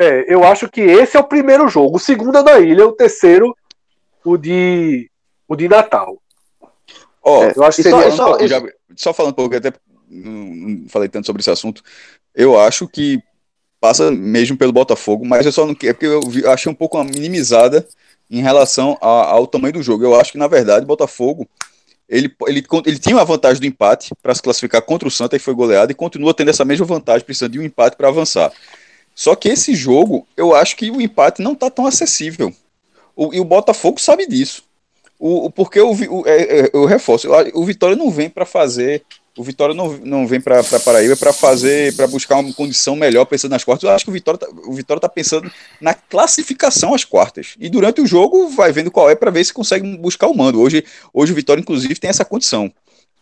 É, eu acho que esse é o primeiro jogo. O segundo é da ilha, o terceiro o de o de Natal. Ó, Eu acho que só- seria só- já- só falando um pouco, até não, falei tanto sobre esse assunto, eu acho que passa mesmo pelo Botafogo, mas eu só não quero, porque eu, vi- achei um pouco uma minimizada em relação a- ao tamanho do jogo. Eu acho que, na verdade, o Botafogo ele, ele, ele tinha uma vantagem do empate para se classificar contra o Santa e foi goleado, e continua tendo essa mesma vantagem, precisando de um empate para avançar. Só que esse jogo, eu acho que o empate não está tão acessível. O- e o Botafogo sabe disso. O, o- porque o, o- é- é- eu reforço, o Vitória não vem para fazer. O Vitória não, não vem para Paraíba para fazer, para buscar uma condição melhor pensando nas quartas. Eu acho que o Vitória tá, o Vitória tá pensando na classificação às quartas. E durante o jogo vai vendo qual é para ver se consegue buscar o mando. Hoje, hoje o Vitória, inclusive, tem essa condição.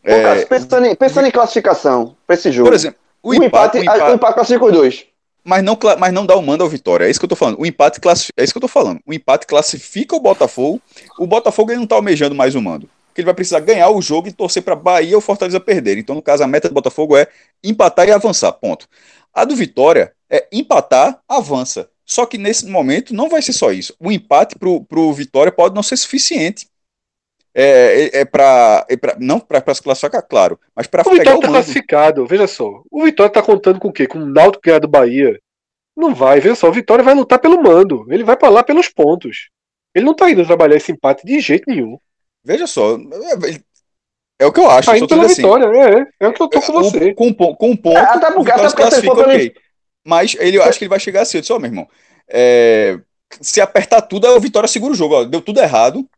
É, pensando, em, pensando em classificação para esse jogo. por exemplo, o, empate, empate, o empate- empate classifica os dois. Mas não, mas não dá o mando ao Vitória. É isso que eu tô falando. O empate classifica, é isso que eu tô falando. O empate classifica o Botafogo. O Botafogo ele não tá almejando mais o mando. Porque ele vai precisar ganhar o jogo e torcer para Bahia ou Fortaleza perder. Então, no caso, a meta do Botafogo é empatar e avançar. Ponto. A do Vitória é empatar, avança. Só que nesse momento não vai ser só isso. O empate pro, pro Vitória pode não ser suficiente. É, é, é para é pra- não para se classificar, claro, mas para O pegar Vitória o tá classificado, veja só. O Vitória tá contando com o quê? Com o Náutico ganhar do Bahia? Não vai, veja só. O Vitória vai lutar pelo mando. Ele vai pra lá pelos pontos. Ele não tá indo trabalhar esse empate de jeito nenhum. Veja só, é, é o que eu acho. Tá indo pela assim, vitória, é. É o que eu tô com você. Com, com um ponto, É, até porque- o Vitória se for classifica, pelo- ok. Mas ele, eu acho que ele vai chegar assim, eu disse, ó, meu irmão, é, se apertar tudo, o Vitória segura o jogo, ó, deu tudo errado.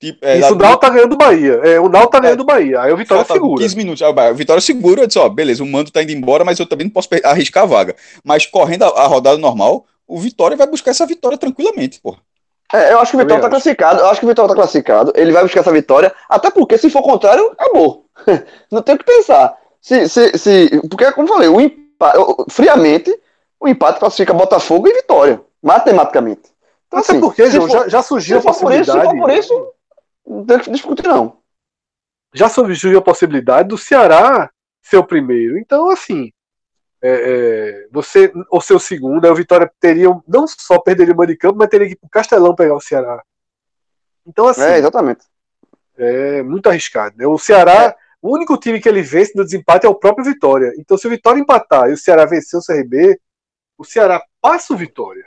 Tipo, é, Isso, o Náutico tá ganhando do Bahia. É, o Náutico tá ganhando do Bahia. Aí o Vitória segura. 15 minutos, aí o Vitória segura, eu disse, ó, beleza, o mando tá indo embora, mas eu também não posso arriscar a vaga. Mas correndo a, a rodada normal, o Vitória vai buscar essa vitória tranquilamente, pô. É, eu acho que o Vitória tá classificado. Eu acho que o Vitória tá classificado. Ele vai buscar essa vitória. Até porque, se for contrário, acabou. Não tem o que pensar. Se, se, se, porque, como eu falei, o empate, friamente, o empate classifica Botafogo e Vitória. Matematicamente. Então, Até assim, porque, João, for- já, já surgiu a se for por isso, se possibilidade. for por isso, discutir, não. já surgiu a possibilidade do Ceará ser o primeiro. Então, assim, é, é, você, ou ser o segundo, aí o Vitória teria, não só perderia o campo, mas teria que ir pro Castelão pegar o Ceará. Então, assim, É, exatamente. é muito arriscado. Né? O Ceará O único time que ele vence no desempate é o próprio Vitória. Então, se o Vitória empatar e o Ceará vencer o CRB, o Ceará passa o Vitória.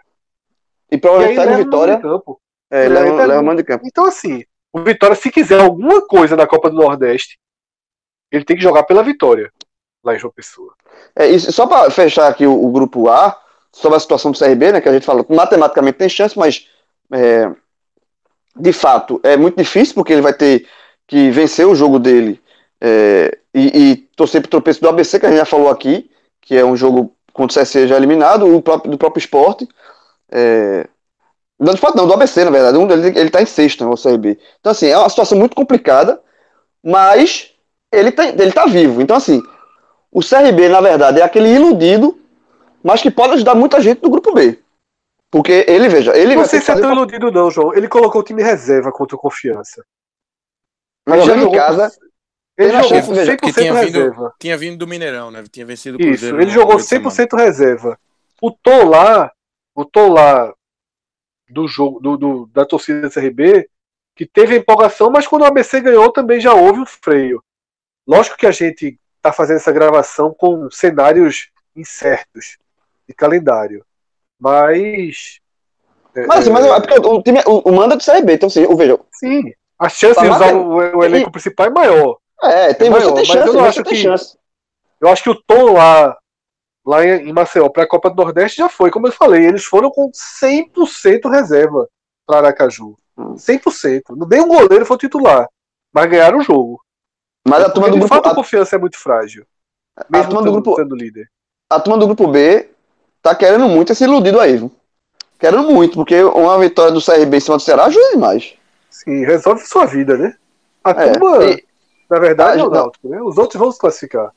E provavelmente leva o Vitória. campo. É, É, leva, leva mando de campo. Então, assim, o Vitória, se quiser alguma coisa na Copa do Nordeste, ele tem que jogar pela Vitória, lá em João Pessoa. É, e só para fechar aqui o, o grupo A, sobre a situação do CRB, né, que a gente falou, matematicamente tem chance, mas é, de fato é muito difícil, porque ele vai ter que vencer o jogo dele é, e, e torcer pro tropeço do ABC, que a gente já falou aqui, que é um jogo contra o CSC já eliminado, o próprio, do próprio esporte. É, não, do esporte não, do ABC, na verdade. Um deles, ele tá em sexto, né, o CRB. Então, assim, é uma situação muito complicada, mas ele tá, ele tá vivo. Então, assim, o CRB, na verdade, é aquele iludido, mas que pode ajudar muita gente do grupo B. Porque ele, veja, ele Não sei se é tão iludido, não, João. Ele colocou o time reserva contra o Confiança. mas Ele já em jogou casa. Ele jogou chance, com veja, 100% que tinha vindo- reserva. Tinha vindo do Mineirão, né? Tinha vencido o Isso, Cruzeiro. ele no jogou meio de semana. 100% reserva. O Tom lá, o Tom lá do jogo do, do- da torcida do CRB, que teve a empolgação, mas quando o ABC ganhou também já houve um freio. Lógico que a gente está fazendo essa gravação com cenários incertos de calendário, mas é, Mas, assim, mas é porque o, time, o, o manda do CRB, então, assim, o, veja, sim, a chance Tá de usar matando. o, o elenco principal é maior. é, tem, maior, você tem mas chance, eu não você acho que- chance. Eu acho que o tom lá, lá em Maceió para a Copa do Nordeste já foi, como eu falei, eles foram com 100% reserva para Aracaju. Hum. 100%. Nem um goleiro foi titular, mas ganharam o jogo. Mas a turma do grupo fato, a a, confiança é muito frágil. a Mesmo turma do grupo sendo líder. a turma do grupo B tá querendo muito esse iludido aí, viu? Querendo muito, porque uma vitória do CRB em cima do Ceará ajuda demais. Sim, resolve sua vida, né? A É, turma, e, na verdade, é o. Náutico, né? Os outros vão se classificar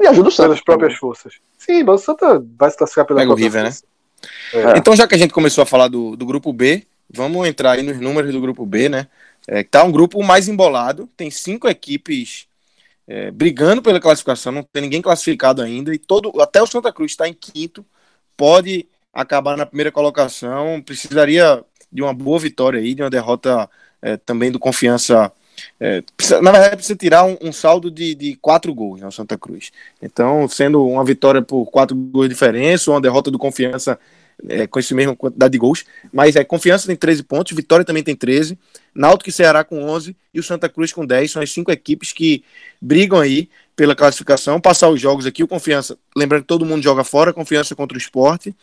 e ajuda o Santos. pelas próprias forças. Sim, mas o Santa vai se classificar pela Pega o River, né? força. É. Então, já que a gente começou a falar do, do grupo B, vamos entrar aí nos números do grupo B, né? É, tá um grupo mais embolado, tem cinco equipes é, brigando pela classificação, não tem ninguém classificado ainda, e todo, até o Santa Cruz está em quinto, pode acabar na primeira colocação, precisaria de uma boa vitória aí, de uma derrota é, também do confiança. É, precisa- na verdade, precisa tirar um, um saldo de, de quatro gols, né, o Santa Cruz. Então, sendo uma vitória por quatro gols de diferença, ou uma derrota do confiança é, com esse mesmo quantidade de gols, mas é confiança tem 13 pontos, Vitória também tem 13, Náutico e Ceará com 11 e o Santa Cruz com 10, são as cinco equipes que brigam aí pela classificação, passar os jogos aqui, o Confiança, lembrando que todo mundo joga fora, Confiança contra o Esporte,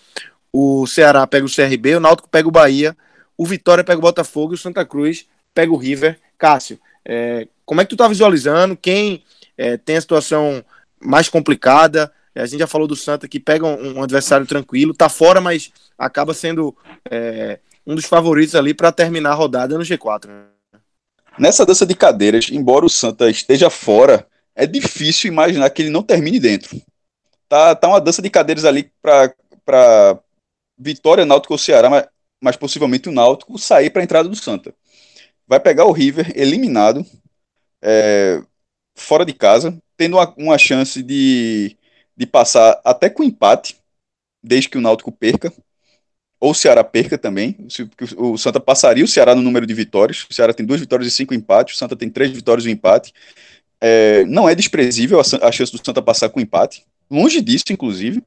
o Ceará pega o CRB, o Náutico pega o Bahia, o Vitória pega o Botafogo e o Santa Cruz pega o River. Cássio, é, como é que tu tá visualizando, quem é, tem a situação mais complicada, a gente já falou do Santa que pega um, um adversário tranquilo, tá fora, mas acaba sendo é, um dos favoritos ali para terminar a rodada no G4. né? Nessa dança de cadeiras, embora o Santa esteja fora, é difícil imaginar que ele não termine dentro. Tá, tá uma dança de cadeiras ali para Vitória, Náutico ou Ceará, mas, mas possivelmente o Náutico sair para a entrada do Santa. Vai pegar o River eliminado, é, fora de casa, tendo uma, uma chance de, de passar até com empate, desde que o Náutico perca, ou o Ceará perca também. O Santa passaria o Ceará no número de vitórias. O Ceará tem duas vitórias e cinco empates. O Santa tem três vitórias e um empate. É, não é desprezível a, a chance do Santa passar com empate. Longe disso, inclusive.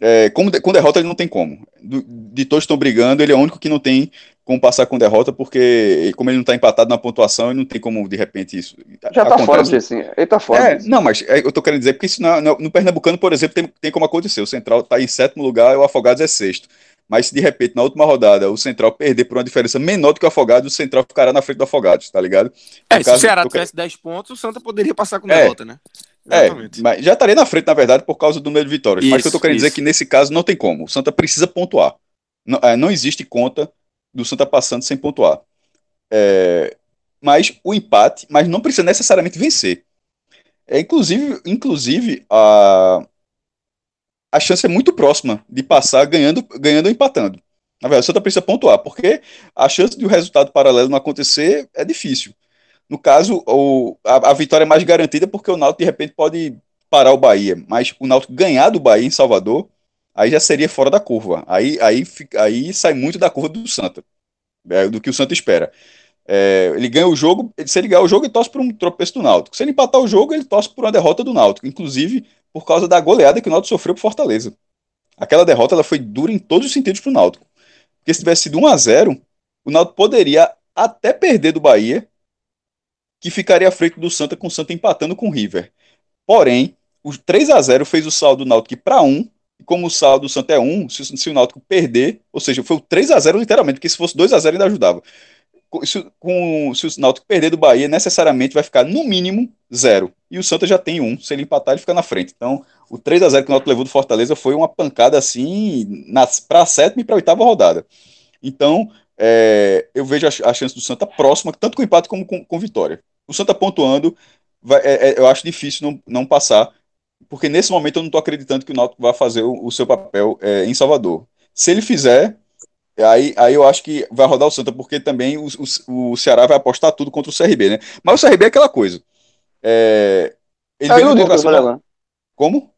É, com derrota ele não tem como. Do- de todos estão brigando, ele é o único que não tem como passar com derrota, porque como ele não está empatado na pontuação, ele não tem como, de repente, isso. Já tá acontece. fora, porque assim, ele tá fora. É, não, mas é, eu tô querendo dizer porque isso não- não- no Pernambucano, por exemplo, tem, tem como acontecer. O Central tá em sétimo lugar e o Afogados é sexto. Mas se de repente, na última rodada, o Central perder por uma diferença menor do que o Afogados, o Central ficará na frente do Afogados, tá ligado? É, No se o caso, Ceará tivesse 10 pontos, o Santa poderia passar com É. derrota, né? É, mas já estaria na frente, na verdade, por causa do número de vitórias. mas o que eu tô Isso, querendo dizer é isso. que nesse caso não tem como. O Santa precisa pontuar. Não, é, não existe conta do Santa passando sem pontuar. É, mas o empate, mas não precisa necessariamente vencer. É, inclusive, inclusive a, a chance é muito próxima de passar ganhando, ganhando ou empatando. Na verdade, o Santa precisa pontuar, porque a chance de o resultado paralelo não acontecer é difícil. No caso, o, a, a vitória é mais garantida porque o Náutico de repente pode parar o Bahia, mas o Náutico ganhar do Bahia em Salvador, aí já seria fora da curva. Aí, aí, aí sai muito da curva do Santa, é, do que o Santa espera. É, ele ganha o jogo, se ele ganhar o jogo, ele torce por um tropeço do Náutico. Se ele empatar o jogo, ele torce por uma derrota do Náutico, inclusive por causa da goleada que o Náutico sofreu por Fortaleza. Aquela derrota ela foi dura em todos os sentidos para o Náutico. Porque se tivesse sido 1 a 0 o Náutico poderia até perder do Bahia, que ficaria à frente do Santa, com o Santa empatando com o River. Porém, o 3 a 0 fez o saldo do Náutico para 1, e como o saldo do Santa é 1, se, se, o Náutico perder, ou seja, foi o 3 a 0 literalmente, porque se fosse 2 a 0 ainda ajudava. Se, com, se o Náutico perder do Bahia, necessariamente vai ficar no mínimo zero. E o Santa já tem um. Se ele empatar, ele fica na frente. Então, o 3 a 0 que o Náutico levou do Fortaleza foi uma pancada assim para a sétima e para a oitava rodada. Então, é, eu vejo a, a, chance do Santa próxima, tanto com empate como com, com vitória. O Santa pontuando, vai, é, é, eu acho difícil não, não passar, porque nesse momento eu não estou acreditando que o Náutico vai fazer o, o seu papel é, em Salvador. Se ele fizer, aí, aí eu acho que vai rodar o Santa, porque também o, o, o Ceará vai apostar tudo contra o CRB, né? Mas o CRB é aquela coisa. É, ele é iludido que Como?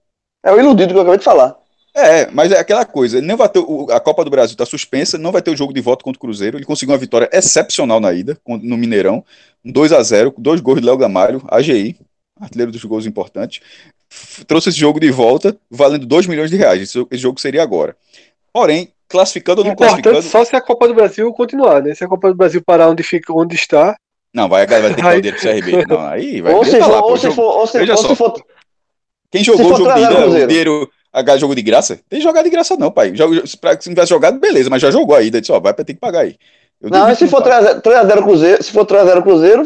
É o iludido que eu acabei de falar. É, mas é aquela coisa, ele não vai ter o, a Copa do Brasil está suspensa, não vai ter o jogo de volta contra o Cruzeiro. Ele conseguiu uma vitória excepcional na ida, no Mineirão, 2 a 0 dois gols de Léo Gamalho, AGI, artilheiro dos gols importantes. Trouxe esse jogo de volta, valendo 2 milhões de reais. Esse, esse, jogo seria agora. Porém, classificando ou não Importante classificando. Só se a Copa do Brasil continuar, né? Se a Copa do Brasil parar onde, fica, onde está. Não, vai, vai ter que dar o pro CRB. Não, aí vai ou se for, lá, ou se jogo- for, ou se, Veja ou só. se for, Quem jogou o jogo de dinheiro. H jogo de graça? Tem jogar de graça, não, pai. Jogo, se pra- se não tivesse jogado, beleza, mas já jogou a ida. Disse, ó, vai ter que pagar aí. Eu não, e se for pague. 3x0 Cruzeiro, se for 3x0 Cruzeiro,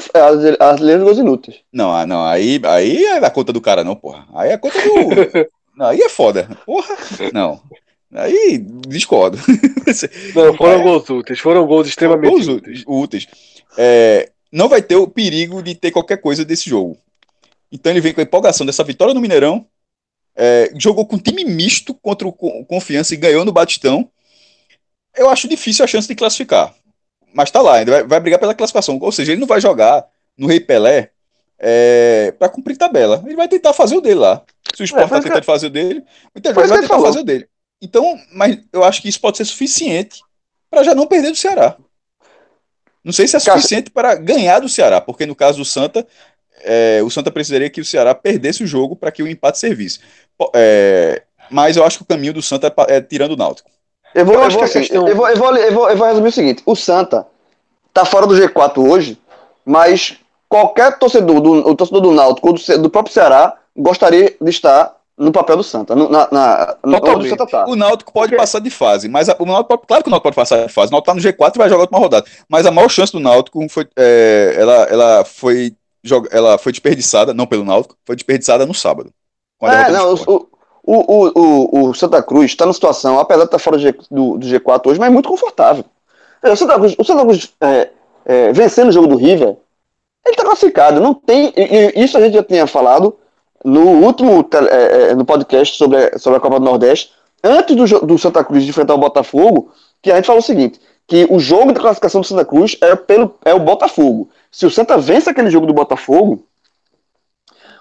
artilheiro gols inúteis. Não, ah, não, aí, aí é da conta do cara, não, porra. Aí é conta do. não, aí é foda. Porra, não. Aí discordo. Não, foram É. gols úteis. Foram gols extremamente Gols úteis. úteis. É, não vai ter o perigo de ter qualquer coisa desse jogo. Então ele vem com a empolgação dessa vitória no Mineirão. é, jogou com time misto contra o Co- Confiança e ganhou no Batistão. Eu acho difícil a chance de classificar. Mas tá lá, ainda vai, vai brigar pela classificação. Ou seja, ele não vai jogar no Rei Pelé é, para cumprir tabela. Ele vai tentar fazer o dele lá. Se o Sport É, tá isso tentando fazer o dele, Foi ele vai que ele tentar falou. fazer o dele. Então, mas eu acho que isso pode ser suficiente para já não perder do Ceará. Não sei se é suficiente para ganhar do Ceará, porque no caso do Santa, é, o Santa precisaria que o Ceará perdesse o jogo para que o empate servisse. É, mas eu acho que o caminho do Santa é, é tirando o Náutico. Eu vou, Eu eu vou, assim, questão- eu, vou, eu, vou, eu, vou, eu vou resumir o seguinte: o Santa tá fora do G4 hoje, mas qualquer torcedor do, o torcedor do Náutico ou do, do próprio Ceará gostaria de estar no papel do Santa, no, na, na, no- onde o Totalmente. Santa tá. O Náutico pode Porque- passar de fase, mas a- o Náutico, pode- claro que o Náutico pode passar de fase. O Náutico tá no G4 e vai jogar a última rodada. Mas a maior chance do Náutico foi, é, ela, ela foi jog- ela foi desperdiçada, não pelo Náutico, foi desperdiçada no sábado. É, não, o, o, o, o, o Santa Cruz está numa situação, apesar de estar fora do, G, do, do G4 hoje, mas muito confortável. O Santa Cruz, o Santa Cruz é, é, vencendo o jogo do River, ele está classificado. Não tem. Isso a gente já tinha falado no último é, é, no podcast sobre, sobre a Copa do Nordeste, antes do, do Santa Cruz enfrentar o Botafogo, que a gente falou o seguinte: que o jogo da classificação do Santa Cruz é, pelo, é o Botafogo. Se o Santa vence aquele jogo do Botafogo,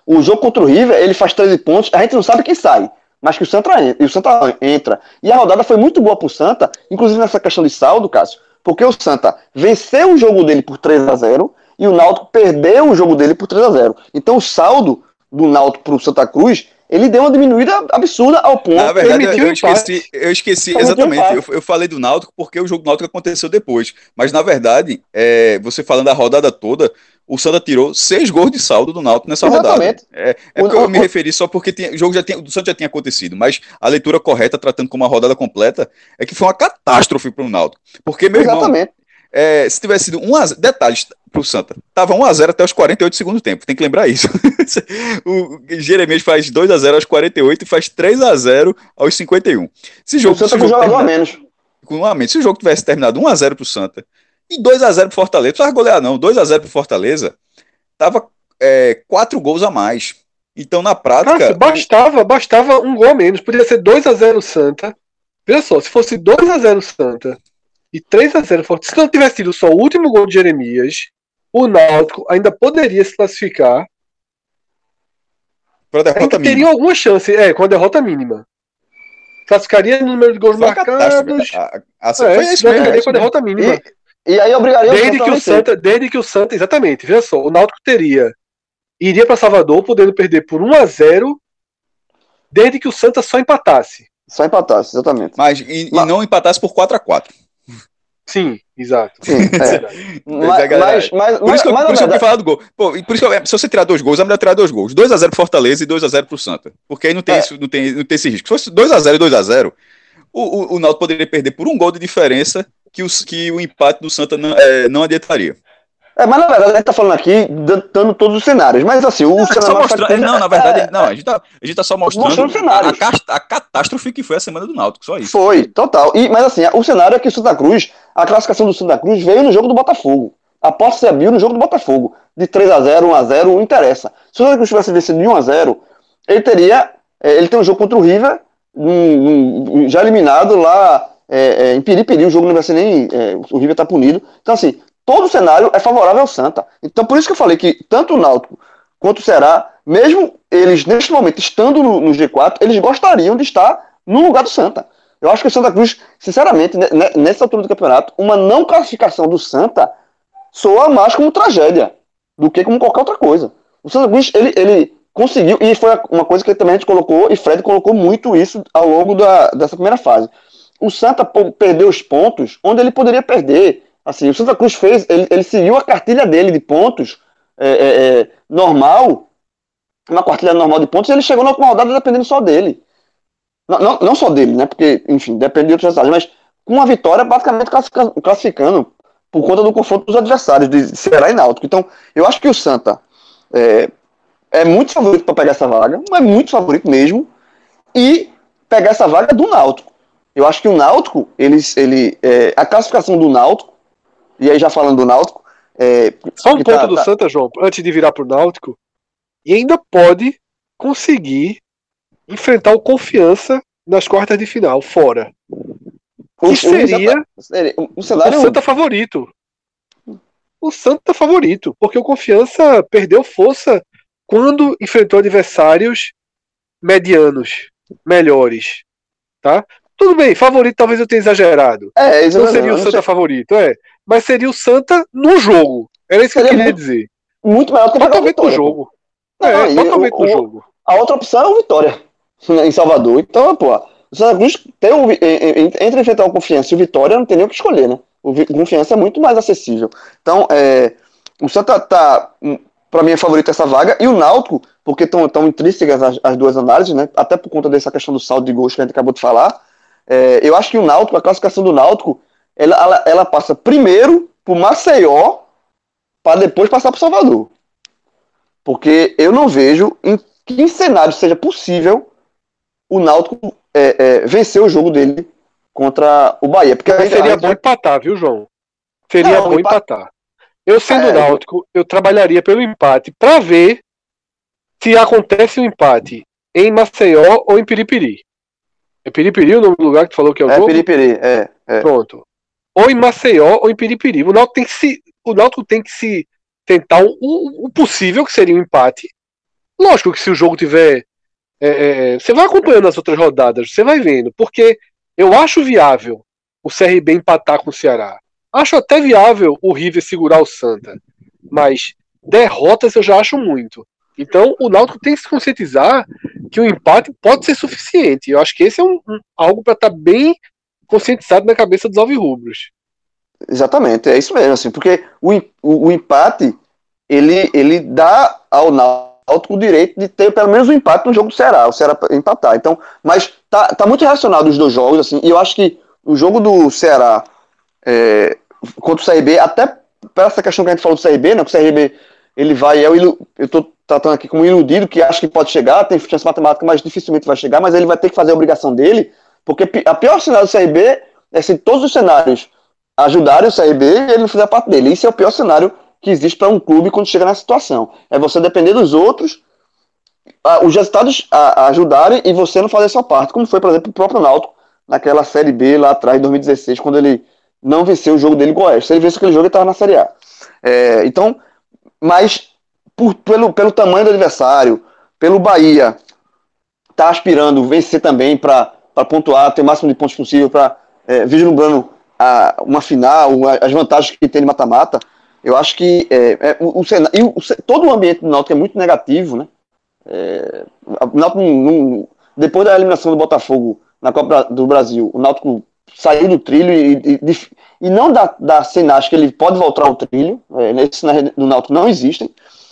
o jogo contra o River, ele faz 13 pontos, a gente não sabe quem sai, mas que o Santa, en- e o Santa entra. E a rodada foi muito boa pro Santa, inclusive nessa questão de saldo, Cássio, porque o Santa venceu o jogo dele por 3 a 0 e o Náutico perdeu o jogo dele por 3 a 0 Então o saldo do Náutico pro Santa Cruz, ele deu uma diminuída absurda ao ponto Na verdade, eu, eu esqueci, eu esqueci Permitiu exatamente. Eu, eu falei do Náutico porque o jogo do Náutico aconteceu depois. Mas na verdade, é, você falando da rodada toda, o Santa tirou seis gols de saldo do Náutico nessa Exatamente. rodada. É, é O- porque eu o- me referi só porque tinha- o jogo já tinha, o Santa já tinha acontecido. Mas a leitura correta, tratando como uma rodada completa, é que foi uma catástrofe para o Náutico. Porque, meu irmão, Exatamente. É, se tivesse sido 1 a 0, detalhes pro Santa. Tava 1 a 0 até os 48 do segundo tempo. Tem que lembrar isso. o Jeremias faz 2 a 0 aos 48 e faz 3 a 0 aos 51. Se o O jogo, se Santa o com jogo jogador a menos. com um a menos, se o jogo tivesse terminado 1 a 0 pro Santa e 2 a 0 pro Fortaleza, não precisava golear não, 2 a 0 pro Fortaleza, tava é, 4 gols a mais. Então na prática, Cássio, bastava, bastava um gol a menos. Podia ser 2x0 Santa. Veja só, se fosse 2x0 Santa e 3x0 Fortaleza, se não tivesse sido só o último gol de Jeremias, o Náutico ainda poderia se classificar. para derrota Ainda mínima. teria alguma chance, é, com a derrota mínima. Classificaria no número de gols Foi marcados. A- a- a- É, foi isso mesmo. é isso com a derrota mínima. E aí obrigaria desde que o Santa, desde que o Santa, exatamente, veja só, o Náutico teria iria para Salvador podendo perder por 1 a 0 desde que o Santa só empatasse. Só empatasse, exatamente. Mas e, mas... e não empatasse por 4 a 4 Sim, exato. Sim, é. mas, mas, mas, por isso que eu, por isso que eu falar do gol. Pô, por isso que se você tirar dois gols, é melhor tirar dois gols. 2x0 pro Fortaleza e 2x0 pro Santa. Porque aí não tem, é. isso, não tem, não tem esse risco. Se fosse 2x0 e 2x0, o, o, o Náutico poderia perder por um gol de diferença que, os, que o empate do Santa não, é, não adiantaria. É, mas na verdade a gente tá falando aqui dando todos os cenários. Mas assim, o não, cenário. Mostrando, não, na verdade, é, não, a gente, tá, a gente tá só mostrando, mostrando cenários. A, a, catástrofe que foi a semana do Náutico, só isso. Foi, total. E, mas assim, o cenário é que o Santa Cruz, a classificação do Santa Cruz veio no jogo do Botafogo. A posse se abriu no jogo do Botafogo. De 3x0, 1x0, não interessa. Se o Santa Cruz tivesse vencido de 1x0, ele teria. É, ele tem um jogo contra o River, um, um, já eliminado lá é, é, em Piripiri, o jogo não vai ser nem. É, o River tá punido. Então, assim, todo o cenário é favorável ao Santa. Então, por isso que eu falei que tanto o Náutico quanto o Ceará, mesmo eles, neste momento, estando no, no G4, eles gostariam de estar no lugar do Santa. Eu acho que o Santa Cruz, sinceramente, nessa altura do campeonato, uma não classificação do Santa soa mais como tragédia do que como qualquer outra coisa. O Santa Cruz, ele, ele conseguiu, e foi uma coisa que também a gente colocou, e Fred colocou muito isso ao longo da, dessa primeira fase. O Santa perdeu os pontos onde ele poderia perder. Assim, o Santa Cruz fez, ele, ele seguiu a cartilha dele de pontos é, é, é, normal, uma cartilha normal de pontos, ele chegou na última rodada dependendo só dele. Não, não, não só dele, né? Porque, enfim, depende de outros resultados, mas com uma vitória basicamente classificando, por conta do confronto dos adversários, de Ceará e Náutico. Então, eu acho que o Santa é, é muito favorito para pegar essa vaga, é muito favorito mesmo, e pegar essa vaga do Náutico. Eu acho que o Náutico, ele, ele, é, a classificação do Náutico e aí, já falando do Náutico. É, Só um ponto tá, do tá... Santa, João, antes de virar pro Náutico. E ainda pode conseguir enfrentar o confiança nas quartas de final, fora. Que seria o, cenário... o Santa favorito. O Santa favorito, porque o Confiança perdeu força quando enfrentou adversários medianos, melhores, tá? Tudo bem, favorito talvez eu tenha exagerado. É, não seria o Santa favorito, é mas seria o Santa no jogo. Era isso que seria eu queria dizer. Muito melhor que totalmente no jogo. Não, é, totalmente no jogo. A outra opção é o Vitória em Salvador. Então, pô, o Santa Cruz tem um, entre enfrentar o Confiança e o Vitória, não tem nem o que escolher, né? O Confiança é muito mais acessível. Então, é, o Santa tá, hum, para mim, é favorito essa vaga. E o Náutico, porque estão tão intrínsecas as, as, duas análises, né? Até por conta dessa questão do saldo de gols que a gente acabou de falar. É, eu acho que o Náutico, a classificação do Náutico, ela, ela, ela passa primeiro por Maceió para depois passar para Salvador. Porque eu não vejo em que cenário seja possível o Náutico é, é, vencer o jogo dele contra o Bahia. Porque Mas seria bom empatar, viu, João? Seria não, bom empatar. Eu sendo é, Náutico, eu trabalharia pelo empate para ver se acontece um empate em Maceió ou em Piripiri. É Piripiri o nome do lugar que tu falou que é o é jogo? Piripiri, é, é. Pronto ou em Maceió ou em Piripiri. O Náutico tem que se, o Náutico tem que se tentar o, o, possível, que seria um empate. Lógico que se o jogo tiver. É, é, você vai acompanhando as outras rodadas, você vai vendo, porque eu acho viável o CRB empatar com o Ceará. Acho até viável o River segurar o Santa. Mas derrotas eu já acho muito. Então o Náutico tem que se conscientizar que o empate pode ser suficiente. Eu acho que esse é um, um algo para estar tá bem conscientizado na cabeça dos alvirrubros. Exatamente, é isso mesmo, assim, porque o, o, o, empate ele, ele dá ao Náutico o direito de ter pelo menos um empate no jogo do Ceará, o Ceará empatar. Então, mas tá, tá muito relacionado os dois jogos, assim, e eu acho que o jogo do Ceará é, contra o CRB, até para essa questão que a gente falou do CRB, né, que o CRB ele vai, eu, eu tô tratando aqui como iludido, que acha que pode chegar, tem chance matemática, mas dificilmente vai chegar, mas ele vai ter que fazer a obrigação dele, porque a pior cenário do CRB é se todos os cenários ajudarem o CRB e ele não fizer parte dele. Isso é o pior cenário que existe para um clube quando chega nessa situação. É você depender dos outros, os resultados ajudarem e você não fazer sua parte, como foi, por exemplo, o próprio Náutico naquela Série B lá atrás, em 2016, quando ele não venceu o jogo dele com o Oeste. Se ele venceu aquele jogo, ele estava na Série A. É, então, mas por, pelo, pelo tamanho do adversário, pelo Bahia, tá aspirando vencer também para para pontuar, ter o máximo de pontos possível, para é, vislumbrando a, uma final, as vantagens que tem de mata-mata, eu acho que é, é, o, o, o, todo o ambiente do Náutico é muito negativo, né? É, Náutico, depois da eliminação do Botafogo na Copa do Brasil, o Náutico saiu do trilho e, e, e não dá, dá sinais que ele pode voltar ao trilho. É, sinais do Náutico não existem.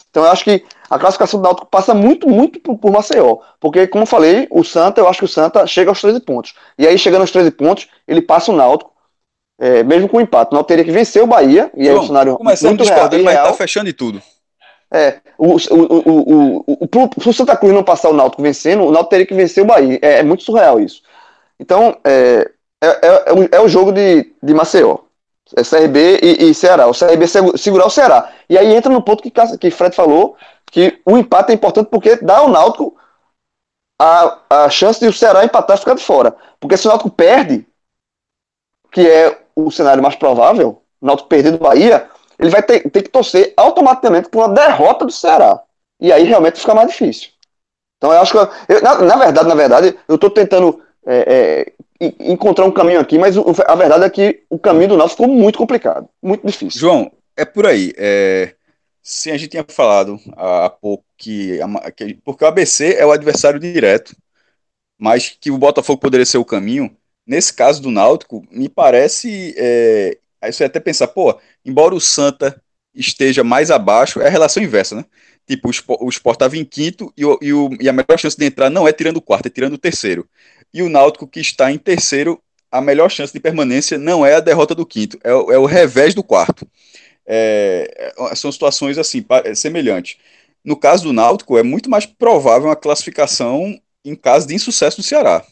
Então eu acho que a classificação do Náutico passa muito, muito por, por, Maceió. Porque, como eu falei, o Santa, eu acho que o Santa chega aos 13 pontos. E aí, chegando aos 13 pontos, ele passa o Náutico, é, mesmo com o empate. O Náutico teria que vencer o Bahia, e aí o cenário começando muito discordando, mas tá fechando de tudo. É, o, o, o, o, o, o Santa Cruz não passar o Náutico vencendo, o Náutico teria que vencer o Bahia. É, é muito surreal isso. Então, é, é, é, é, o jogo de, de Maceió. É CRB e, e Ceará. O CRB segurar o Ceará. E aí entra no ponto que, que Fred falou, que o empate é importante porque dá ao Náutico a, a chance de o Ceará empatar e ficar de fora. Porque se o Náutico perde, que é o cenário mais provável, o Náutico perder do Bahia, ele vai ter, ter que torcer automaticamente por uma derrota do Ceará. E aí realmente fica mais difícil. Então eu acho que. Eu, na, na, verdade, na verdade, eu estou tentando é, é, encontrar um caminho aqui, mas a verdade é que o caminho do Náutico ficou muito complicado, muito difícil. João, é por aí. É, sim, a gente tinha falado há pouco que, que, porque o ABC é o adversário direto, mas que o Botafogo poderia ser o caminho. Nesse caso do Náutico, me parece. É, aí você até pensar, pô, embora o Santa esteja mais abaixo, é a relação inversa, né? Tipo, o Sport estava em quinto e, o, e, o, e, a melhor chance de entrar não é tirando o quarto, é tirando o terceiro. E o Náutico, que está em terceiro, a melhor chance de permanência não é a derrota do quinto, é, é o revés do quarto. É, é, são situações assim, é, semelhantes. No caso do Náutico, é muito mais provável uma classificação em caso de insucesso do Ceará.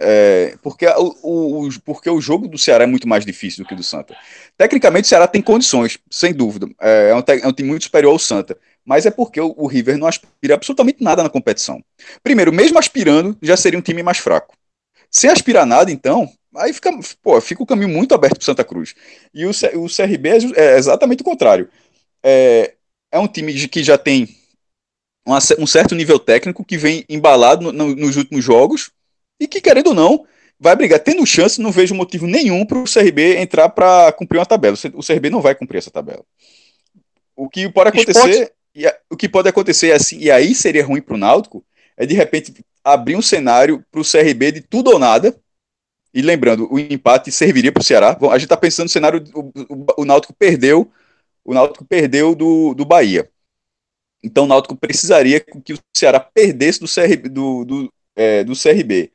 É, porque, o, o, porque o jogo do Ceará é muito mais difícil do que do Santa. Tecnicamente, o Ceará tem condições, sem dúvida. É, é um, é um time muito superior ao Santa. Mas é porque o, o, River não aspira absolutamente nada na competição. Primeiro, mesmo aspirando, já seria um time mais fraco. Sem aspirar nada, então, aí fica, pô, fica o caminho muito aberto para Santa Cruz. E o, o CRB é, é exatamente o contrário. É, é um time que já tem uma, um certo nível técnico, que vem embalado no, no, nos últimos jogos e que, querendo ou não, vai brigar. Tendo chance, não vejo motivo nenhum para o CRB entrar para cumprir uma tabela. O CRB não vai cumprir essa tabela. O que pode acontecer, a, o que pode acontecer assim, e aí seria ruim para o Náutico, é de repente abrir um cenário para o CRB de tudo ou nada. E lembrando, o empate serviria para o Ceará. Bom, a gente está pensando no cenário, o, o, Náutico perdeu, o Náutico perdeu do, do Bahia. Então o Náutico precisaria que o Ceará perdesse do, CRB, do, do, é, do CRB.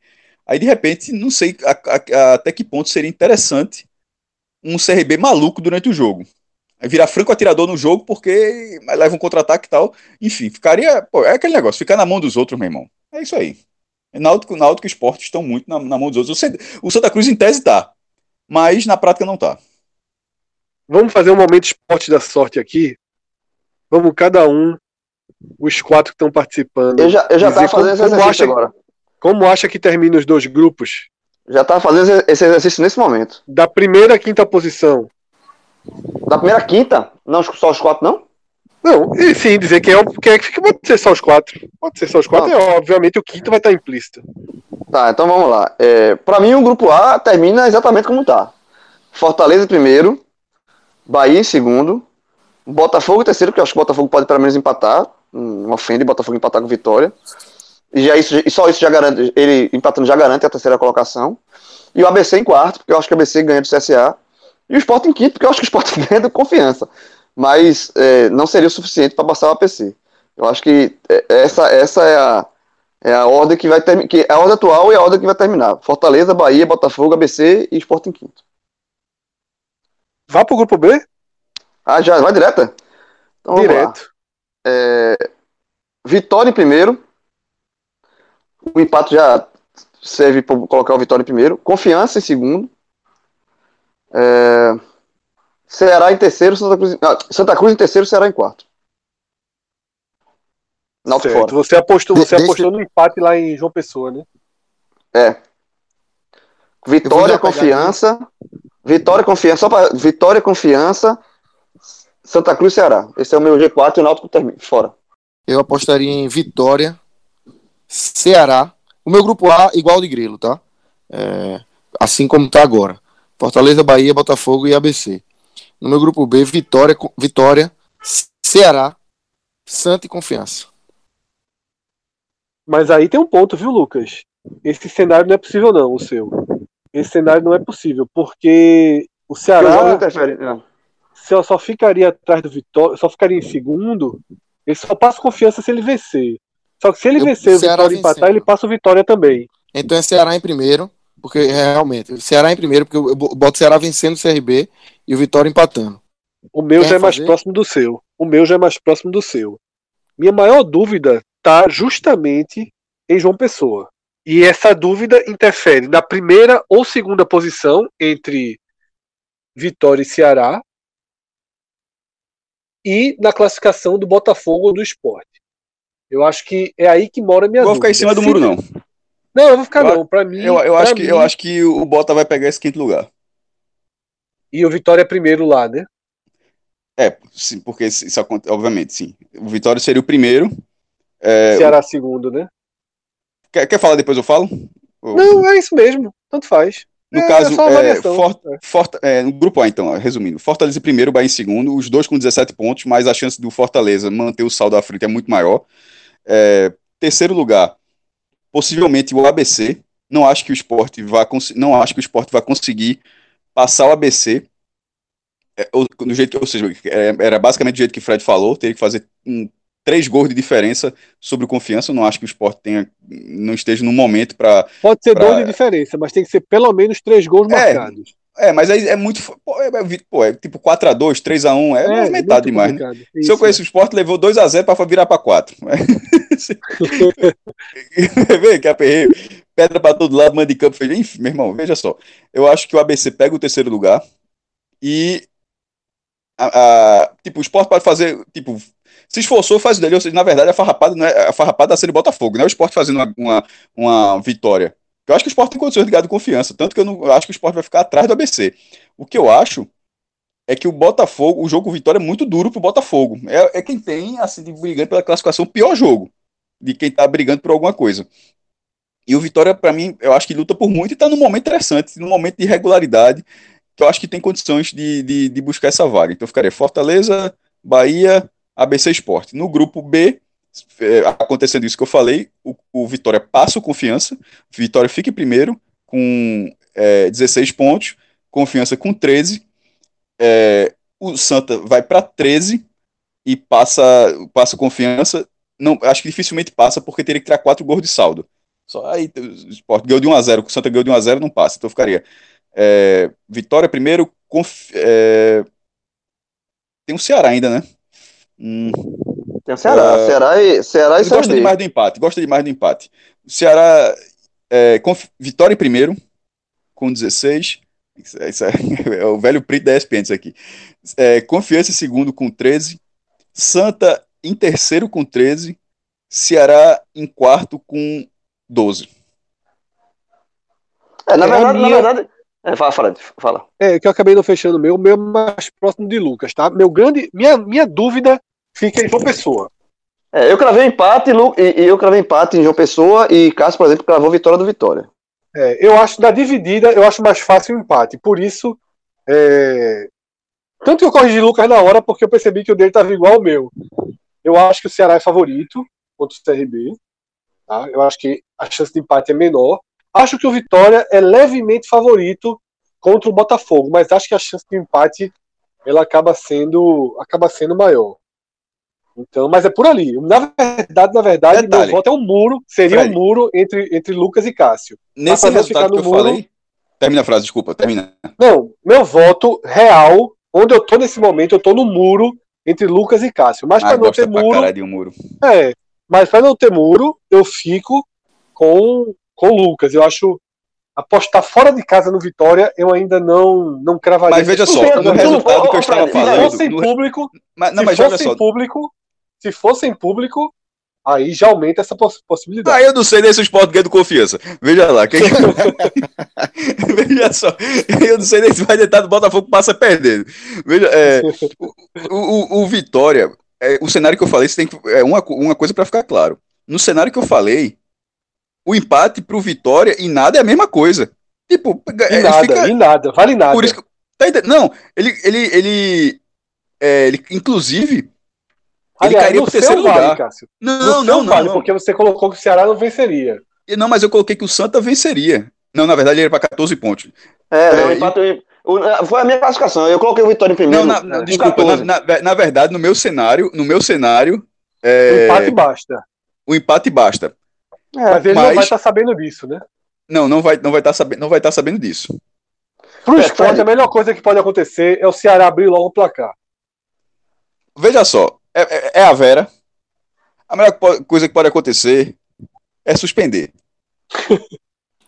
Aí, de repente, não sei a, a, até que ponto seria interessante um CRB maluco durante o jogo. Virar franco atirador no jogo porque leva um contra-ataque e tal. Enfim, ficaria. Pô, é aquele negócio, ficar na mão dos outros, meu irmão. É isso aí. Náutico, Náutico e Esporte estão muito na, na mão dos outros. O Santa Cruz, em tese, tá. Mas na prática não tá. Vamos fazer um momento esporte da sorte aqui. Vamos cada um, os quatro que estão participando. Eu já, eu já tava fazendo como, esse exercício acha, agora. Como acha que termina os dois grupos? Já tava fazendo esse exercício nesse momento. Da primeira à quinta posição. Da primeira à quinta? Não, só os quatro, não? Não, e sim, dizer que é, que é que pode ser só os quatro. Pode ser só os quatro, é, obviamente o quinto vai estar implícito. Tá, então vamos lá. É, para mim, o grupo A termina exatamente como tá. Fortaleza primeiro, Bahia em segundo, Botafogo em terceiro, porque eu acho que o Botafogo pode pelo menos empatar. Não ofende Botafogo empatar com Vitória. E, já isso, e só isso já garante, ele empatando já garante a terceira colocação. E o ABC em quarto, porque eu acho que o ABC ganha do CSA. E o Sport em quinto, porque eu acho que o Sport ganha do confiança. Mas é, não seria o suficiente para passar o APC. Eu acho que é, essa, essa é a, é a ordem que vai terminar. É a ordem atual e a ordem que vai terminar. Fortaleza, Bahia, Botafogo, ABC e Sport em quinto. Vá pro grupo B? Ah, já, vai direta? Então, Direto. É, Vitória em primeiro. O empate já serve para colocar o Vitória em primeiro. Confiança em segundo. É... Ceará em terceiro, Santa Cruz, ah, Santa Cruz em terceiro, Ceará em quarto. Náutico fora. Você apostou, você de, apostou no empate lá em João Pessoa, né? É. Vitória, confiança. Vitória, confiança. Só para Vitória, confiança. Santa Cruz, Ceará. Esse é o meu G4 e o Náutico termina fora. Eu apostaria em Vitória, Ceará. O meu grupo A igual de Grilo, tá? É, assim como tá agora. Fortaleza, Bahia, Botafogo e ABC. No meu grupo B, Vitória, Vitória, Ceará, Santa e Confiança. Mas aí tem um ponto, viu, Lucas? Esse cenário não é possível, não, o seu. Esse cenário não é possível, porque o Ceará. Se eu só ficaria atrás do Vitória, só ficaria em segundo, ele só passa confiança se ele vencer. Só que se ele eu, vencer o Vitória empatar, ele passa o Vitória também. Então é Ceará em primeiro, porque realmente, Ceará em primeiro, porque eu boto o Ceará vencendo o CRB e o Vitória empatando. O meu Quer já é mais próximo do seu. O meu já é mais próximo do seu. Minha maior dúvida tá justamente em João Pessoa. E essa dúvida interfere na primeira ou segunda posição entre Vitória e Ceará e na classificação do Botafogo ou do esporte. Eu acho que é aí que mora a minha não Vou ficar em cima do muro, não. Não, eu vou ficar eu, não. Para mim, eu, eu acho que eu acho que o Bota vai pegar esse quinto lugar. E o Vitória é primeiro lá, né? É, sim, porque isso acontece, obviamente, sim. O Vitória seria o primeiro. É, Ceará o... segundo, né? Quer, quer falar depois eu falo? Não, é isso mesmo. Tanto faz. No é, caso, é, for, for, é, no grupo A, então, resumindo, Fortaleza em primeiro, Bahia em segundo, os dois com 17 pontos, mas a chance do Fortaleza manter o saldo à frente é muito maior. É, terceiro lugar, possivelmente o ABC. Não acho que o esporte vai não acho que o esporte vai conseguir passar o ABC. É, do jeito, ou seja, é, era basicamente do jeito que o Fred falou, teria que fazer um três gols de diferença sobre o confiança. Eu não acho que o esporte tenha, não esteja no momento para. Pode ser pra... dois de diferença, mas tem que ser pelo menos três gols é, marcados. É, mas aí é muito. Pô, é, pô, é tipo 4x2, 3x1, é, é movimentado demais. Né? Se eu conheço o esporte, levou 2x0 para virar para 4. Vê que aperreio. Pedra para todo lado, manda de campo. Fez... Enfim, meu irmão, veja só. Eu acho que o ABC pega o terceiro lugar e. A, a, tipo, o esporte pode fazer. Tipo, se esforçou, faz o dele. Ou seja, na verdade, a farrapada não é a farrapada da série Botafogo, não é o esporte fazendo uma, uma, uma vitória. Eu acho que o esporte tem condições de ganhar de confiança, tanto que eu não eu acho que o esporte vai ficar atrás do ABC. O que eu acho é que o Botafogo, o jogo Vitória é muito duro pro Botafogo. É, é quem tem, assim, brigando pela classificação, o pior jogo de quem tá brigando por alguma coisa. E o Vitória, para mim, eu acho que luta por muito e tá num momento interessante, num momento de regularidade, que eu acho que tem condições de, de, de buscar essa vaga. Então ficaria Fortaleza, Bahia, ABC Esporte. No grupo B, é, acontecendo isso que eu falei, o, o, Vitória passa o confiança, Vitória fica em primeiro com é, 16 pontos, confiança com 13, é, o Santa vai para 13 e passa, passa confiança. Não, acho que dificilmente passa porque teria que tirar 4 gols de saldo. Só aí o Sport ganhou de 1 a 0, o Santa ganhou de 1 a 0, não passa. Então ficaria é, Vitória primeiro, conf, é, tem o Ceará ainda, né? Hum. Tem o Ceará. Uh, Ceará e, Ceará e Gosta demais do empate. Gosta demais do empate. O Ceará. É, com, vitória em primeiro, com 16. Isso, é, isso é, é, o velho print da ESPN isso aqui. É, confiança em segundo com 13. Santa em terceiro com 13. Ceará em quarto com 12. É, na, é verdade, minha... na verdade, é, fala, fala, fala. É, que eu acabei não fechando o meu, o meu mais próximo de Lucas, tá? Meu grande, minha, minha dúvida fica em João Pessoa. É, eu cravei empate e, e eu cravei empate em João Pessoa e Cássio, por exemplo, cravou vitória do Vitória. É, eu acho da dividida, eu acho mais fácil o empate. Por isso, é... tanto que eu corrigi Lucas na hora, porque eu percebi que o dele estava igual ao meu. Eu acho que o Ceará é favorito contra o CRB. Tá? Eu acho que a chance de empate é menor. Acho que o Vitória é levemente favorito contra o Botafogo, mas acho que a chance de empate ela acaba sendo acaba sendo maior. Então, mas é por ali. Na verdade, na verdade, Detalhe. meu voto é um muro, seria Fred. um muro entre, entre Lucas e Cássio. Nesse resultado que eu muro... falei. Termina a frase, desculpa, termina. Não, meu voto real, onde eu tô nesse momento, eu tô no muro entre Lucas e Cássio. Mas ah, para não ter muro. Um muro. É, mas para não ter muro, eu fico com com o Lucas. Eu acho apostar fora de casa no Vitória, eu ainda não não cravaria. Mas veja só, no resultado que eu estava falando, se fosse em público, mas, não, se fosse em público, se fosse em público, aí já aumenta essa poss possibilidade. Aí eu não sei nem se o Sport ganha do confiança. Veja lá, quem... veja só, eu não sei nem se vai tentar do Botafogo passa perdendo. Veja, é, o, o, o, Vitória, é, o cenário que eu falei, tem que, é uma, uma coisa para ficar claro. No cenário que eu falei, o empate pro Vitória e nada é a mesma coisa. Tipo, E ele nada, fica- e nada, vale nada. Por isso que. Tá? Não, ele. ele, ele, é, ele inclusive. Ele Aliás, cairia no pro terceiro vale, lugar. Cássio. Não, não, não, vale, não. porque você colocou que o Ceará não venceria. Não, mas eu coloquei que o Santa venceria. Não, na verdade ele era pra 14 pontos. É, não, É, empate- foi a minha classificação. Eu coloquei o Vitória em primeiro. Não, na, desculpa, na, 14. na, na verdade, no meu cenário, no meu cenário, é, O empate basta. o empate basta. É, Mas ele não mas- vai estar sabendo disso, né? Não, não vai, não vai estar sabendo, não vai estar sabendo disso. Pro esporte, a melhor coisa que pode acontecer é o Ceará abrir logo o placar. Veja só, é, é- é a Vera. A melhor coisa que pode acontecer é suspender.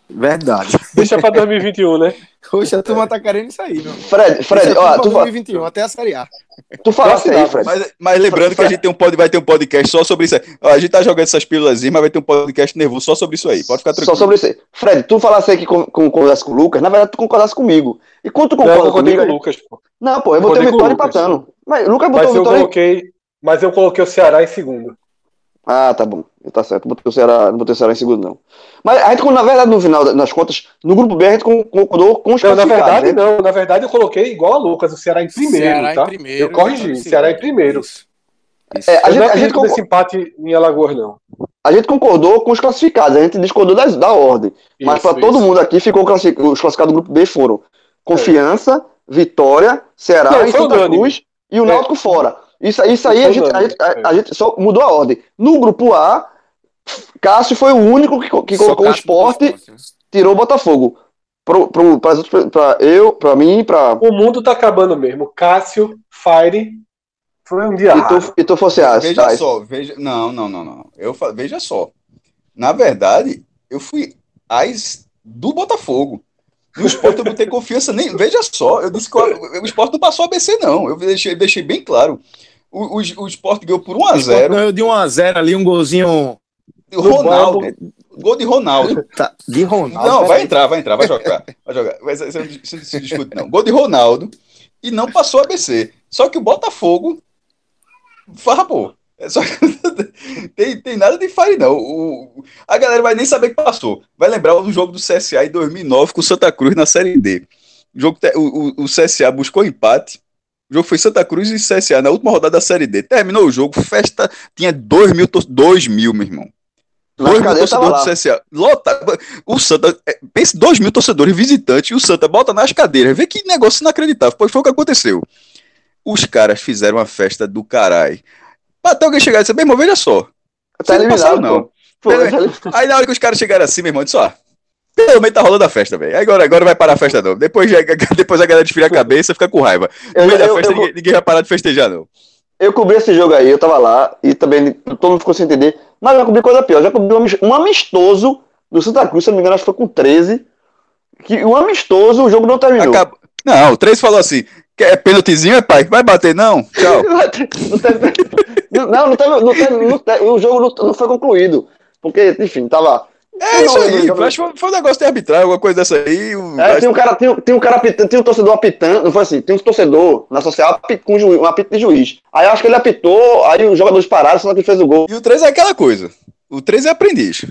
Verdade. Deixa pra 2021, né? Poxa, a turma tá querendo isso aí, meu. Fred, Fred, Deixa ó, tu, pra fa- 2021, até a Série A. tu falasse aí, Fred. Mas, mas lembrando que a gente tem um pod, vai ter um podcast só sobre isso aí. Ó, a gente tá jogando essas pílulas, mas vai ter um podcast nervoso só sobre isso aí. Pode ficar Só tranquilo. sobre isso aí. Fred, tu falasse aí que con- concordasse com o Lucas, na verdade tu concordasse comigo. E quando tu Não, eu concorda concordei com o comigo. Lucas, pô. Não, pô, eu Concordei botei o com o Vitória empatando. Mas o Lucas botou Mas o eu Vitória. coloquei. Mas eu coloquei o Ceará em segundo. Ah, tá bom. Tá certo. Botei o Ceará, não botei o Ceará em segundo, não. Mas a gente, na verdade, no final das contas, no grupo B, a gente con- concordou com os Não, na verdade, né? não. Na verdade, eu coloquei igual a Lucas, o Ceará em primeiro, Ceará tá? em primeiro. eu corrigi, Vitória em Ceará em primeiro. Isso. Isso. É, a eu gente, não a, gente empate em Alagoas, não. a gente concordou com os classificados, a gente discordou das- da ordem. Mas Isso, para todo mundo aqui, ficou classi- os classificados do grupo B foram Confiança, Vitória, Ceará Não, e Santa. Cruz e o É. Náutico fora. Isso, isso aí a gente, a, gente, a- a gente só mudou a ordem. No grupo A, Cássio foi o único que, que colocou o esporte, Esporte, tirou o Botafogo. Pro, pro, pra eu, pra mim, pra. O mundo tá acabando mesmo. Cássio, Fire. Foi um dia E tu, e tu fosse as. Veja só, veja. Não, não, não, não. Eu veja só. Na verdade, eu fui as do Botafogo. No esporte eu não tenho confiança nem. Veja só, eu disse que o, o esporte não passou a ABC, não. Eu deixei, deixei bem claro. O, o, o esporte ganhou por 1 a O Sport 0 ganhou de 1 a 0 ali, um golzinho O Ronaldo. Gol de Ronaldo. tá, de Ronaldo. Não, vai entrar, vai entrar, vai jogar. Vai jogar. Vai, você não você não se discute, não. Gol de Ronaldo e não passou a ABC. Só que o Botafogo farrapou. É só tem, tem nada de fire, não. O, a galera vai nem saber que passou. Vai lembrar do jogo do CSA em 2009 com o Santa Cruz na Série D. O, jogo, o, o, o CSA buscou empate. O jogo foi Santa Cruz e CSA na última rodada da Série D. Terminou o jogo, festa tinha 2 mil, tor- 2 mil, meu irmão. Na 2 mil torcedores do CSA. Lota, o Santa, é, pense 2 mil torcedores visitantes e o Santa bota nas cadeiras. Vê que negócio inacreditável. Pois foi o que aconteceu. Os caras fizeram uma festa do caralho. Até alguém chegar e dizer, meu irmão, veja só. Tá eliminado, não. pô. Aí na hora que os caras chegaram assim, meu irmão, disse, ó. Menos tá rolando a festa, velho. Agora, agora vai parar a festa, não. Depois, já- depois a galera desfila a cabeça e fica com raiva. No Eu- meio da eu- festa, eu- ninguém, ninguém vai parar de festejar, não. Eu cobri esse jogo aí, eu tava lá, e também todo mundo ficou sem entender. Mas eu já cobri coisa pior. Eu já cobri um amis- amistoso do Santa Cruz, se eu não me engano, acho que foi com 13. Que um amistoso, o jogo não terminou. Acab... Não, o 3 falou assim: quer pênaltizinho, é pai? Vai bater, não? Tchau. não, não, teve- não teve- não teve- o jogo não, não foi concluído. Porque, enfim, tava. É isso aí. Acho que foi, um negócio de arbitragem, alguma coisa dessa aí. É, tem um cara, tem, tem um cara apitando, tem um torcedor apitando, não foi assim, tem um torcedor na social com um apito de juiz. Aí eu acho que ele apitou, aí os jogadores pararam, só que fez o gol. E o 3 é aquela coisa. O 3 é aprendiz.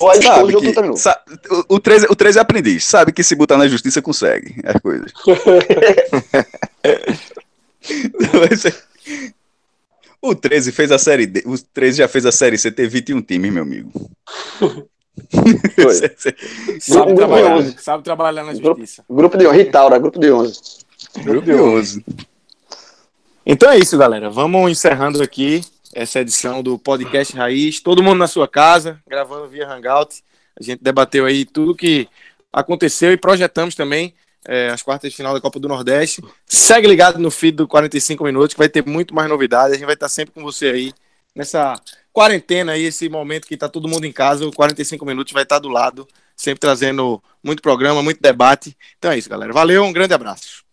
Ou aí Sabe que- terminou. sa- o, o, 3, o 3 é aprendiz. Sabe que se botar na justiça consegue as coisas. O 13 fez a série D. O 13 já fez a série C ter 21 times, meu amigo. Foi. Sabe Grupo trabalhar, sabe trabalhar na Grupo- justiça. Grupo de 11, Ritaura, grupo de 11. Grupo de 11. Então é isso, galera. Vamos encerrando aqui essa edição do Podcast Raiz. Todo mundo na sua casa, gravando via Hangout. A gente debateu aí tudo que aconteceu e projetamos também é, as quartas de final da Copa do Nordeste. Segue ligado no feed do 45 Minutos, que vai ter muito mais novidades. A gente vai estar sempre com você aí nessa quarentena aí, esse momento que está todo mundo em casa. O 45 Minutos vai estar do lado, sempre trazendo muito programa, muito debate. Então é isso, galera. Valeu, um grande abraço.